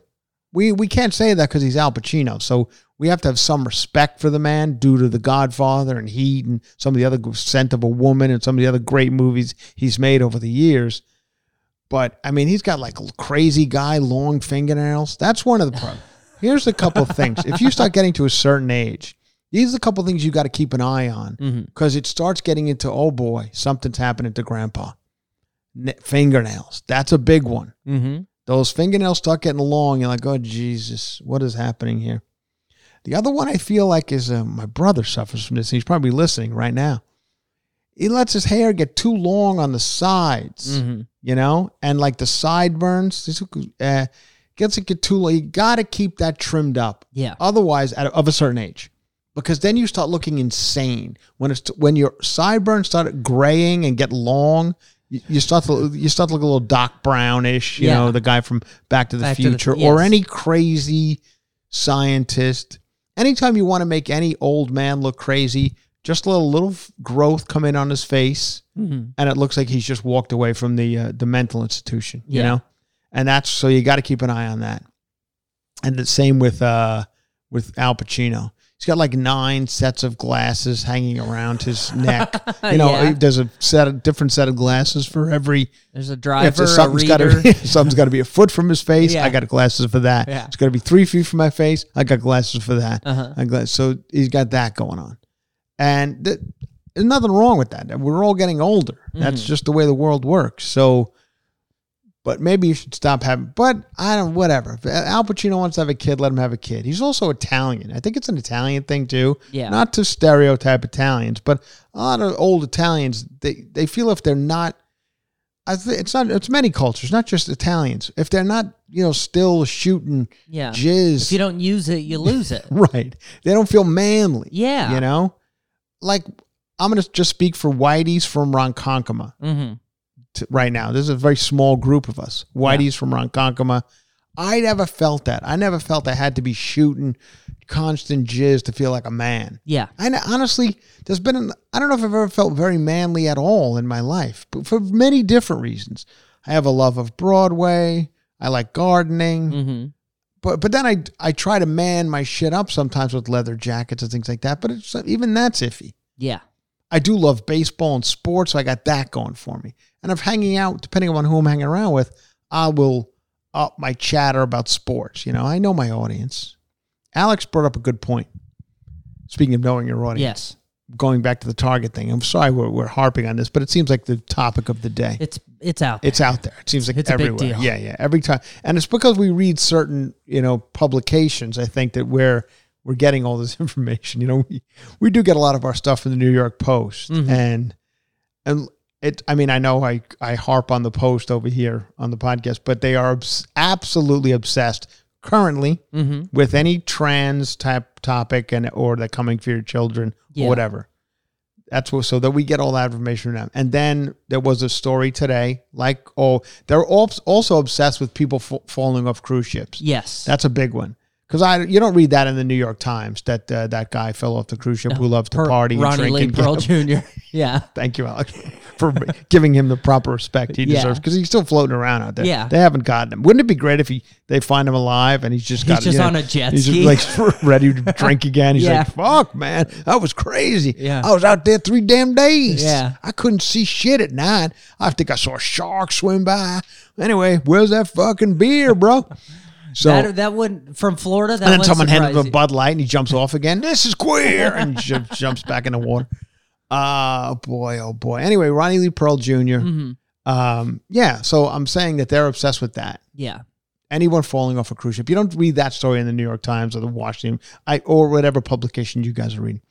we we can't say that because he's Al Pacino. So we have to have some respect for the man due to The Godfather and Heat and some of the other Scent of a Woman and some of the other great movies he's made over the years. But I mean, he's got like a crazy guy, long fingernails. That's one of the problems. Here's a couple of things. If you start getting to a certain age, these are a couple of things you got to keep an eye on Mm-hmm. because it starts getting into oh boy, something's happening to grandpa. Fingernails. That's a big one. Mm-hmm. Those fingernails start getting long. You're like, oh Jesus, what is happening here? The other one I feel like is uh, my brother suffers from this. He's probably listening right now. He lets his hair get too long on the sides, Mhm. you know, and like the sideburns. This uh, gets it get too long. You got to keep that trimmed up. Yeah. Otherwise, at, of a certain age, because then you start looking insane when it's when your sideburns start graying and get long. You, you start to you start to look a little Doc Brownish, you Yeah. know, the guy from Back to the Back to the- Future, or any crazy scientist. Anytime you want to make any old man look crazy, just let a little growth come in on his face, Mhm. and it looks like he's just walked away from the uh, the mental institution. You know, and that's so you got to keep an eye on that. And the same with uh with Al Pacino. He's got like nine sets of glasses hanging around his neck. You know, Yeah. there's a set of different set of glasses for every There's a driver, a something's Gotta, something's got to be a foot from his face. Yeah. I got glasses for that. Yeah. It's got to be three feet from my face. I got glasses for that. Uh-huh. I got, so he's got that going on, and th- there's nothing wrong with that. We're all getting older. That's Mhm. just the way the world works. So, but maybe you should stop having. But I don't. Whatever. If Al Pacino wants to have a kid, let him have a kid. He's also Italian. I think it's an Italian thing too. Yeah. Not to stereotype Italians, but a lot of old Italians they they feel if they're not. It's not. It's many cultures, not just Italians. If they're not, you know, still shooting Yeah. jizz, If you don't use it, you lose it. right? They don't feel manly. Yeah. You know, like I'm gonna just speak for Whitey's from Ronkonkoma Mm-hmm. T- right now. This is a very small group of us. Whitey's from Ronkonkoma. I never felt that. I never felt I had to be shooting constant jizz to feel like a man. Yeah. I honestly, there's been, an, I don't know if I've ever felt very manly at all in my life, but for many different reasons. I have a love of Broadway. I like gardening, Mm-hmm. but but then I I try to man my shit up sometimes with leather jackets and things like that. But it's even that's iffy. Yeah. I do love baseball and sports, so I got that going for me. And if hanging out, depending on who I'm hanging around with, I will up my chatter about sports. You know, I know my audience. Alex brought up a good point. Speaking of knowing your audience, Yes. going back to the Target thing, I'm sorry we're, we're harping on this, but it seems like the topic of the day. It's it's out. There. It's out there. It seems like It's everywhere. Yeah, yeah. Every time, and it's because we read certain, you know, publications. I think that we're we're getting all this information. You know, we we do get a lot of our stuff from the New York Post, Mhm. and and it. I mean, I know I I harp on the Post over here on the podcast, but they are obs- absolutely obsessed currently mm-hmm. with any trans type topic and or the coming for your children Yeah. or whatever. That's what, so that we get all that information from them. And then there was a story today, like oh, they're all, also obsessed with people f- falling off cruise ships. Yes. That's a big one because I you don't read that in the New York Times that uh, that guy fell off the cruise ship who loves to party and Ronnie drink Lee and Pearl Jr. Yeah. Thank you, Alex, for giving him the proper respect he deserves because he's still floating around out there. Yeah. they haven't gotten him. Wouldn't it be great if he they find him alive and he's just He's got just you know, on a jet he's ski. just like ready to drink again. He's Yeah. like, "Fuck, man, that was crazy. Yeah. I was out there three damn days. Yeah. I couldn't see shit at night. I think I saw a shark swim by. Anyway, where's that fucking beer, bro? So that that would from Florida. That and then someone hands him a. Bud Light and he jumps off again. This is queer and jumps back in the water. Oh boy, oh boy. Anyway, Ronnie Lee Pearl junior Mhm. Um, yeah, so I'm saying that they're obsessed with that. Yeah. Anyone falling off a cruise ship, you don't read that story in the New York Times or the Washington, I or whatever publication you guys are reading.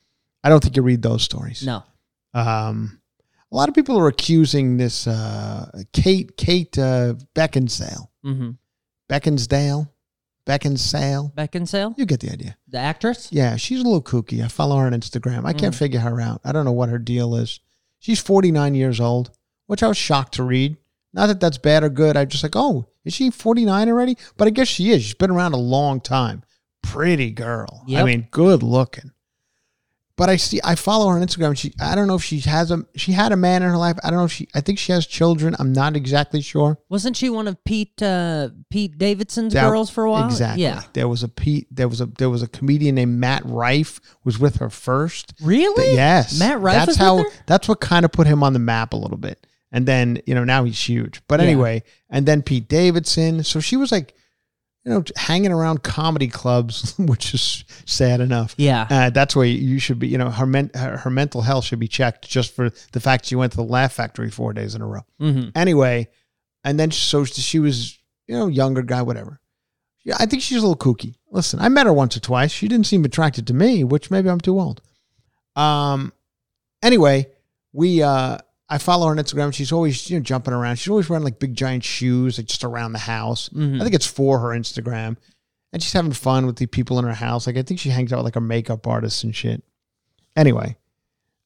I don't think you read those stories. No. Um, a lot of people are accusing this uh, Kate Kate uh, Beckinsale, Mm-hmm. Beckinsdale, Beckinsale. Beckinsale, You get the idea. the actress. Yeah, she's a little kooky. I follow her on Instagram. I can't Mm. figure her out. I don't know what her deal is. She's 49 years old, which I was shocked to read. Not that that's bad or good. I just like, oh, is she 49 already? But I guess she is. She's been around a long time. Pretty girl. I mean, good looking. But I see, I follow her on Instagram. She, I don't know if she has a, she had a man in her life. I don't know if she, I think she has children. I'm not exactly sure. Wasn't she one of Pete uh, Pete Davidson's That- girls for a while? Exactly. Yeah. There was a Pete. There was a there was a comedian named Matt Rife was with her first. Really? Yes. Matt Rife That's was how. with her? That's what kind of put him on the map a little bit. And then you know now he's huge. But Yeah. anyway, and then Pete Davidson. So she was like, you know, hanging around comedy clubs, which is sad enough. Yeah. Uh, that's where you should be. You know, her, men- her her mental health should be checked just for the fact she went to the Laugh Factory four days in a row. Mm-hmm. Anyway, and then so she was, you know, younger guy, whatever. Yeah, I think she's a little kooky. Listen, I met her once or twice. She didn't seem attracted to me, which maybe I'm too old. Um. Anyway, we uh, I follow her on Instagram. She's always you know jumping around. She's always wearing like big giant shoes, like just around the house. Mhm. I think it's for her Instagram, and she's having fun with the people in her house. Like I think she hangs out with like her makeup artists and shit. Anyway,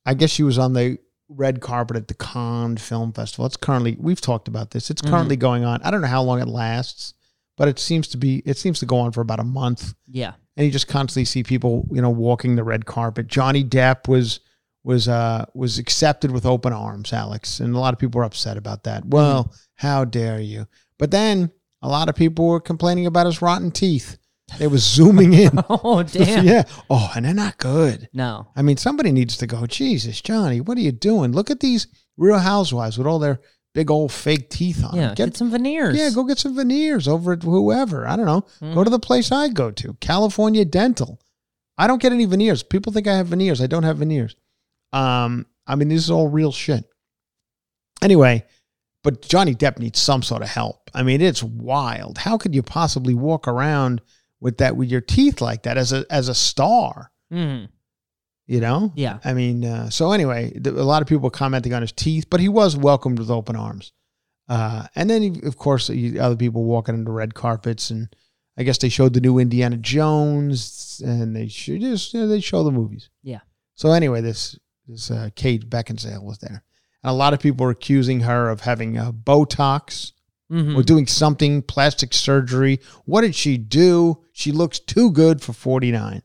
I guess she was on the red carpet at the Cannes Film Festival. It's currently we've talked about this. It's currently going on. I don't know how long it lasts, but it seems to be it seems to go on for about a month. Yeah. And you just constantly see people, you know, walking the red carpet. Johnny Depp was was uh was accepted with open arms, Alex, and a lot of people were upset about that. Well, how dare you? But then a lot of people were complaining about his rotten teeth. They was zooming in. Oh damn. yeah. Oh, and they're not good. No. I mean, somebody needs to go, Jesus, Johnny, what are you doing? Look at these real housewives with all their big old fake teeth on. Yeah. Get, some veneers. yeah, go get some veneers over at whoever. I don't know. Mm-hmm. Go to the place I go to, California Dental. I don't get any veneers. People think I have veneers. I don't have veneers. Um, I mean, this is all real shit. Anyway, but Johnny Depp needs some sort of help. I mean, it's wild. How could you possibly walk around with that with your teeth like that as a as a star? Mhm. You know? Yeah. I mean, uh, so anyway, a lot of people were commenting on his teeth, but he was welcomed with open arms. Uh, and then, he, of course, he, other people walking into red carpets, and I guess they showed the new Indiana Jones, and they should just you know, they show the movies. Yeah. So anyway, this this uh, Kate Beckinsale was there, and a lot of people were accusing her of having uh, Botox Mhm. or doing something plastic surgery. What did she do? She looks too good for forty nine.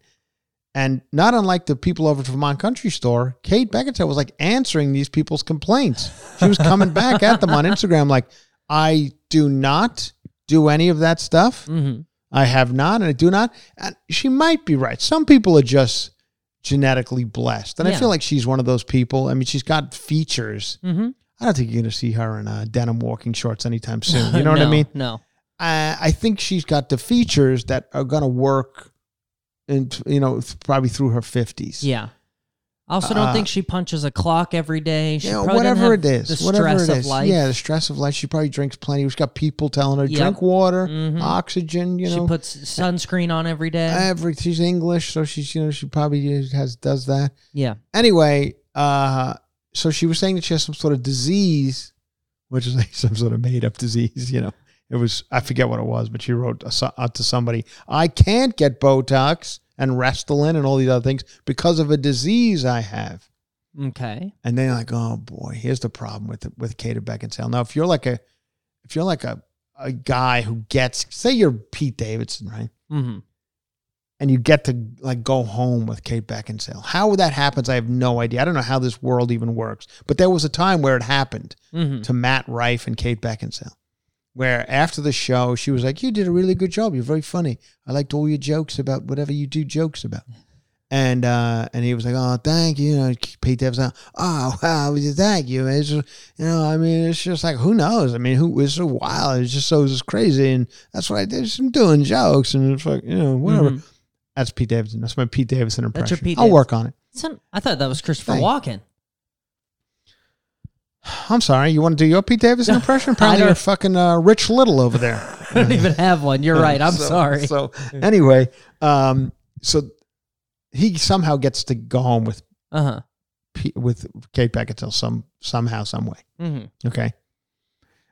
And not unlike the people over at Vermont Country Store, Kate Beckinsale was like answering these people's complaints. She was coming back at them on Instagram like, I do not do any of that stuff. Mhm. I have not, and I do not. And she might be right. Some people are just genetically blessed. And I feel like she's one of those people. I mean, she's got features. Mhm. I don't think you're going to see her in uh, denim walking shorts anytime soon. You know what I mean? No. I, I think she's got the features that are going to work, in, you know, probably through her 50s. Yeah. I also don't Uh, think she punches a clock every day. She You know, whatever it is, The whatever stress it of life. Yeah, the stress of life. She probably drinks plenty. She's got people telling her Yep. drink water, Mhm. oxygen. You she know, puts sunscreen on every day. every. She's English, so she's you know she probably has does that. yeah. Anyway, uh, so she was saying that she has some sort of disease, which is like some sort of made up disease. You know, it was I forget what it was, but she wrote a out to somebody, "I can't get Botox and Restylane and all these other things because of a disease I have." Okay. And then like, oh boy, here's the problem with with Kate Beckinsale. Now, if you're like a, if you're like a a guy who gets, say you're Pete Davidson, right? Mm-hmm. and you get to like go home with Kate Beckinsale. How that happens, I have no idea. I don't know how this world even works. But there was a time where it happened Mhm. to Matt Rife and Kate Beckinsale, where after the show, she was like, "You did a really good job. You're very funny. I liked all your jokes about whatever you do jokes about." And uh, and he was like, "Oh, thank you." you know, Pete Davidson. Oh, wow, thank you. It's just, you know, I mean, it's just like who knows? I mean, who it's so wild. It's just so it's crazy, and that's what I did. I'm doing jokes, and it's like you know, whatever. Mhm. That's Pete Davidson. That's my Pete Davidson That's impression. your Pete I'll Davidson. work on it. Son- I thought that was Christopher Thank- Walken. I'm sorry. You want to do your Pete Davidson impression? Apparently, don't- you're fucking uh, Rich Little over there. I don't even have one. You're right. I'm So- sorry. So anyway, um, so he somehow gets to go home with Uh huh. P- with Kate Beckinsale some somehow, some way. Mm-hmm. Okay.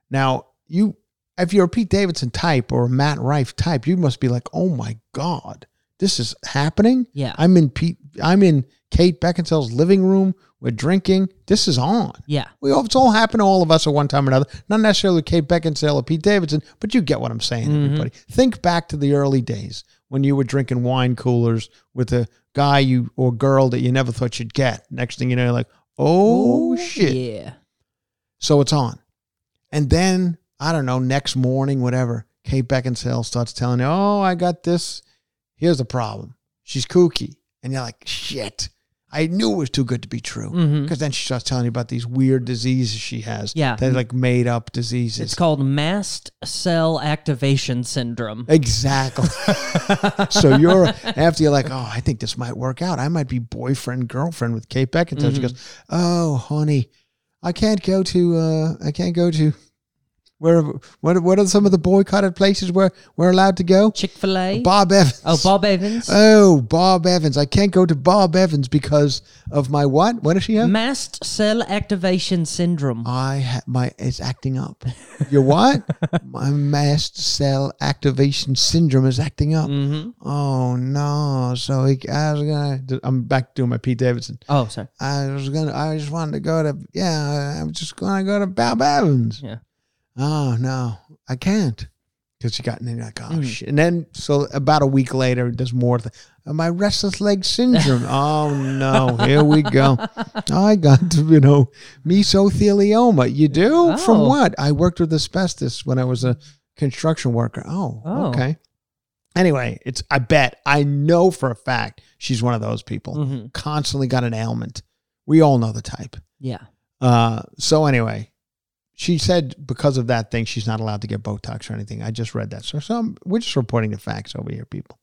Now you, if you're a Pete Davidson type or a Matt Rife type, you must be like, oh my god, this is happening. Yeah. I'm in Pete. I'm in Kate Beckinsale's living room. We're drinking. This is on. Yeah. We all, it's all happened to all of us at one time or another. Not necessarily Kate Beckinsale or Pete Davidson, but you get what I'm saying, Mm-hmm. everybody. Think back to the early days when you were drinking wine coolers with a guy you or girl that you never thought you'd get. Next thing you know, you're like, oh, shit. Yeah. So it's on. And then, I don't know, next morning, whatever, Kate Beckinsale starts telling you, oh, I got this. Here's the problem. She's kooky. And you're like, shit. I knew it was too good to be true. Because Mhm. then she starts telling you about these weird diseases she has. Yeah. They're like made up diseases. It's called mast cell activation syndrome. Exactly. so you're after you're like, oh, I think this might work out. I might be boyfriend girlfriend with Kate Beckinsale. She Mhm. goes, oh, honey, I can't go to. uh I can't go to. Where what what are some of the boycotted places where we're allowed to go? Chick Fil A. Bob Evans. Oh, Bob Evans. Oh, Bob Evans. I can't go to Bob Evans because of my what? What does she have? Mast cell activation syndrome. I ha- my it's acting up. Your what? my mast cell activation syndrome is acting up. mm-hmm. Oh no! So he, I was gonna. I'm back doing my Pete Davidson. Oh, sorry. I was gonna. I just wanted to go to. Yeah, I'm just gonna go to Bob Evans. Yeah. Oh no, I can't. Because you got and then you're like, oh Mhm. shit. And then so about a week later, there's more. Th- uh, my restless leg syndrome. oh no, here we go. I got to you know mesothelioma. You do from Oh. what? I worked with asbestos when I was a construction worker. Oh, Oh. okay. Anyway, it's I bet I know for a fact she's one of those people. Mhm. Constantly got an ailment. We all know the type. Yeah. Uh, so anyway, she said because of that thing, she's not allowed to get Botox or anything. I just read that. So, so I'm- we're just reporting the facts over here, people.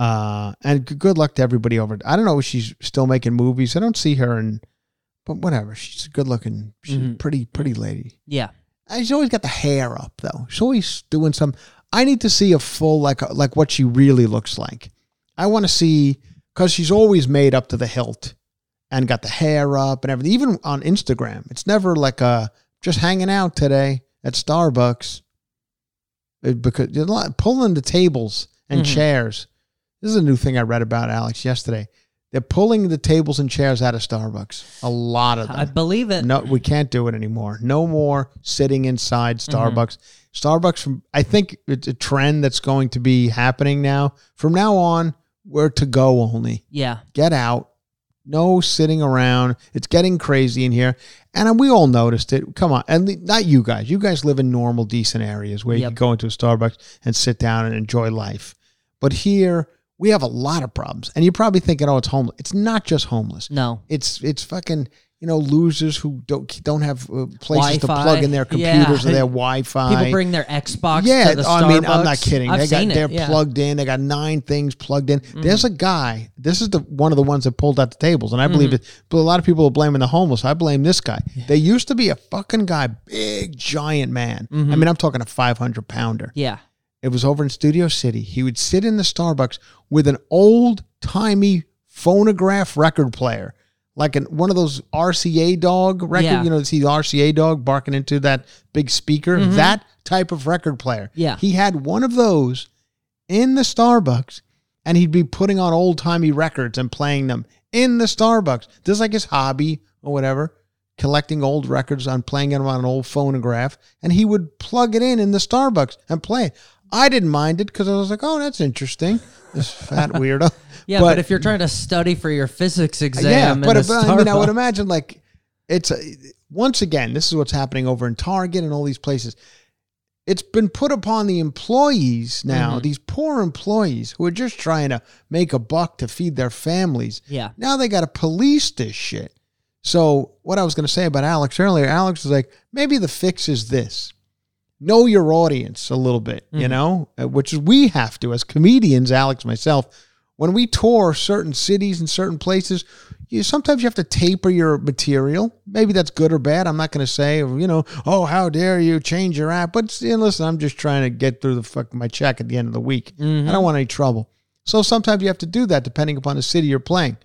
Uh, and g- good luck to everybody over. I don't know if she's still making movies. I don't see her in, but whatever. She's a good looking, she's a Mhm. pretty, pretty lady. Yeah. And she's always got the hair up though. She's always doing some. I need to see a full like like what she really looks like. I want to see because she's always made up to the hilt and got the hair up and everything. Even on Instagram, it's never like a just hanging out today at Starbucks. It- because you're not- pulling the tables and Mhm. chairs. This is a new thing I read about Alex yesterday. They're pulling the tables and chairs out of Starbucks. A lot of them. I believe it. No, we can't do it anymore. No more sitting inside Mm-hmm. Starbucks. Starbucks from I think it's a trend that's going to be happening now. From now on, we're to go only. Yeah. Get out. No sitting around. It's getting crazy in here. And we all noticed it. Come on. And not you guys. You guys live in normal, decent areas where you can go into a Starbucks and sit down and enjoy life. But here, we have a lot of problems. And you're probably thinking, oh, it's homeless. It's not just homeless. No. It's it's fucking you know losers who don't don't have uh, places to Wi-Fi. plug in their Yeah. computers or their Wi-Fi. People bring their Xbox yeah, to the I mean, I'm not kidding. I've they got it, they're yeah. Mm-hmm. plugged in. They got nine things plugged in. There's a guy. This is the one of the ones that pulled out the tables, and I believe Mm-hmm. it. But a lot of people are blaming the homeless. I blame this guy. There used to be a fucking guy, big giant man. I mean, I'm talking a 500 pounder. Mm-hmm. Yeah. It was over in Studio City. He would sit in the Starbucks with an old timey phonograph record player, like an, one of those RCA dog record. Yeah. You know, see the RCA dog barking into that big speaker. That type of record player. Mm-hmm. Yeah. he had one of those in the Starbucks, and he'd be putting on old timey records and playing them in the Starbucks. This is like his hobby or whatever. Collecting old records on playing them on an old phonograph, and he would plug it in in the Starbucks and play it. I didn't mind it because I was like, "Oh, that's interesting." This fat weirdo. Yeah, but, if you're trying to study for your physics exam, yeah, but I mean, I would imagine like it's a, once again, this is what's happening over in Target and all these places. It's been put upon the employees now, Mm-hmm. these poor employees who are just trying to make a buck to feed their families. Yeah. Now they got to police this shit. So, what I was going to say about Alex earlier, Alex was like, maybe the fix is this know your audience a little bit, you Mm-hmm. know, uh, which is we have to as comedians, Alex, myself, when we tour certain cities and certain places, you sometimes you have to taper your material. Maybe that's good or bad. I'm not going to say, you know, oh, how dare you change your app. But you know, listen, I'm just trying to get through the fuck my check at the end of the week. I don't want any trouble. So sometimes you have to do that depending upon the city you're playing.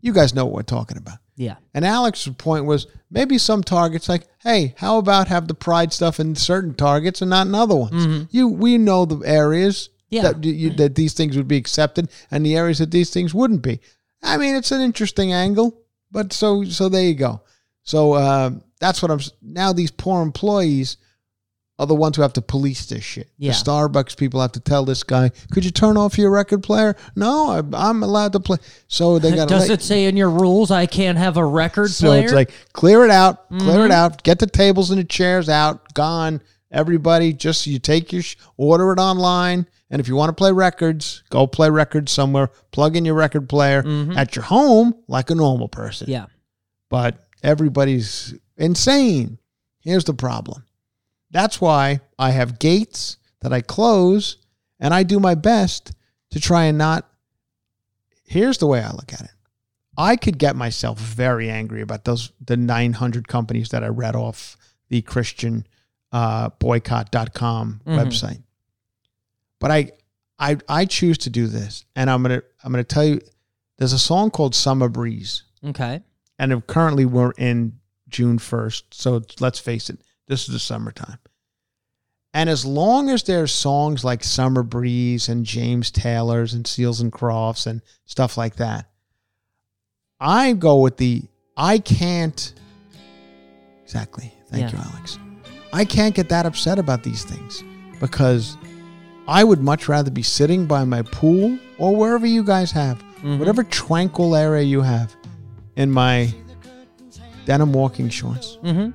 You guys know what we're talking about. Yeah. And Alex's point was maybe some targets like, hey, how about have the pride stuff in certain targets and not in other ones? You we know the areas. Yeah. that you, that these things would be accepted, and the areas that these things wouldn't be. I mean, it's an interesting angle, but so so there you go. So uh, that's what I'm. Now these poor employees are the ones who have to police this shit. Yeah. The Starbucks people have to tell this guy, "Could you turn off your record player?" No, I, I'm allowed to play. So they got. Does it say in your rules I can't have a record So player? it's like clear it out, clear Mm-hmm. it out, get the tables and the chairs out, gone. Everybody, just you take your sh- order it online, and if you want to play records, go play records somewhere. Plug in your record player at your home like a normal person. Mm-hmm. yeah. But everybody's insane. Here's the problem. That's why I have gates that I close, and I do my best to try and not. Here's the way I look at it. I could get myself very angry about those the 900 companies that I read off the Christian uh, boycott.com Mhm. website. But I I I choose to do this and I'm going to I'm going to tell you there's a song called Summer Breeze Okay. and currently we're in June 1st. So let's face it, this is the summertime. And as long as there's songs like Summer Breeze and James Taylor's and Seals and Crofts and stuff like that, I go with the I can't exactly. Thank Yeah. you, Alex. I can't get that upset about these things because I would much rather be sitting by my pool or wherever you guys have, Mhm. whatever tranquil area you have, in my denim walking shorts Mm-hmm.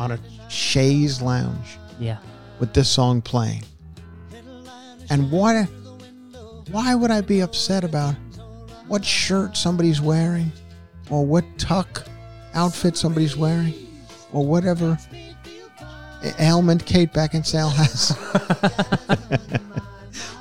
on a chaise lounge Yeah. with this song playing. And what? Why would I be upset about what shirt somebody's wearing, or what tuck outfit somebody's wearing, or whatever ailment Kate Beckinsale has,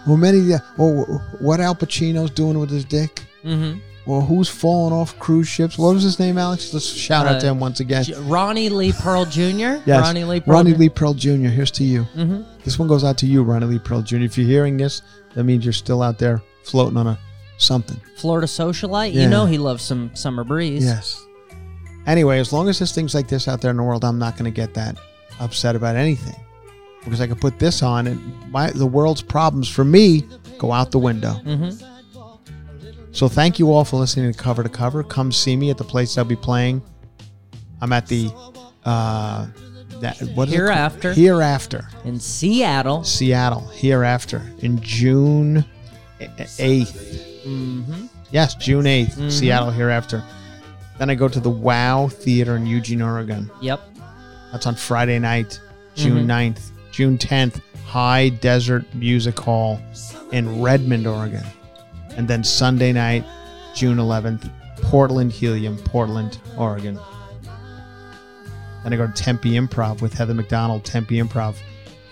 or many, or what Al Pacino's doing with his dick, Mm-hmm. Or who's falling off cruise ships. What was his name, Alex? Let's shout out to Uh, him once again. J- Ronnie Lee Pearl Jr. Yes. Ronnie Lee Pearl. Ronnie Lee Pearl Jr. Here's to you. Mm-hmm. This one goes out to you, Ronnie Lee Pearl Jr. If you're hearing this, that means you're still out there floating on a something. Florida socialite. Yeah. You know he loves some summer breeze. Yes. Anyway, as long as there's things like this out there in the world, I'm not going to get that upset about anything because I can put this on and my the world's problems for me go out the window. Mm-hmm. So thank you all for listening to Cover to Cover. Come see me at the place I'll be playing. I'm at the uh, that what is it called? Hereafter. Hereafter. In Seattle. Seattle hereafter in June 8th. Mm-hmm. Yes, June 8th, Mhm. Seattle hereafter. Then I go to the Wow Theater in Eugene, Oregon. Yep. That's on Friday night, June Mhm. 9th. June 10th, High Desert Music Hall in Redmond, Oregon. And then Sunday night, June 11th, Portland Helium, Portland, Oregon. Then I go to Tempe Improv with Heather McDonald, Tempe Improv,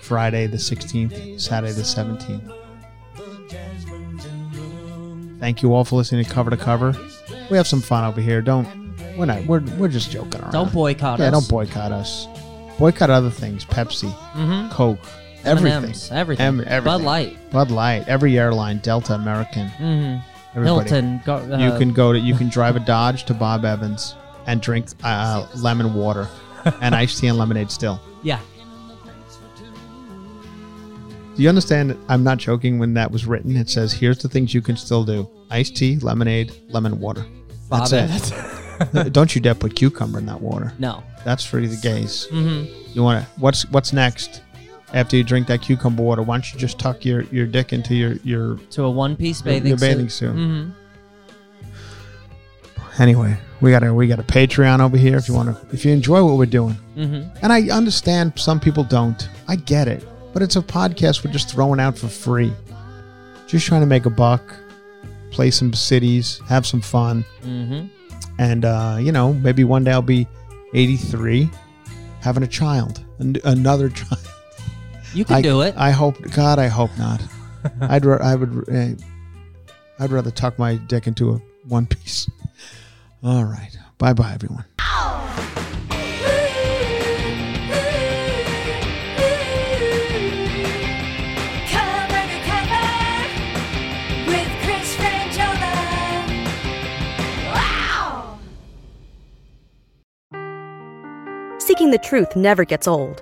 Friday the 16th, Saturday the 17th. Thank you all for listening to Cover to Cover. We have some fun over here. Don't we're not we're we're just joking around. Don't boycott yeah, us. don't boycott us. Boycott other things. Pepsi, Mm-hmm. Coke, everything. M&Ms, everything. Em- everything. Bud Light. Bud Light. Every airline. Delta, American. Mm-hmm. Everybody. Hilton. Go, uh, you can go to you can drive a Dodge to Bob Evans and drink uh, lemon water and iced tea and lemonade still. Yeah. Do you understand? I'm not joking. When that was written, it says, "Here's the things you can still do: iced tea, lemonade, lemon water." Bob That's it. Don't you dare put cucumber in that water. No. That's for the gays. Mm-hmm. You want to? What's what's next? After you drink that cucumber water, why don't you just tuck your, your dick into your your To a one-piece Your- bathing your bathing suit. Mm-hmm. anyway? We got a we got a Patreon over here. If you want to, if you enjoy what we're doing, Mm-hmm. and I understand some people don't. I get it, but it's a podcast we're just throwing out for free. Just trying to make a buck, play some cities, have some fun, Mm-hmm. and uh, you know maybe one day I'll be 83, having a child, an- another child. You can I, do it. I hope. God, I hope not. I'd. ra- I would. Uh, I'd rather tuck my dick into a one piece. All right. Bye, bye, everyone. Cover to cover with Chris Franjola. Wow! Seeking the truth never gets old.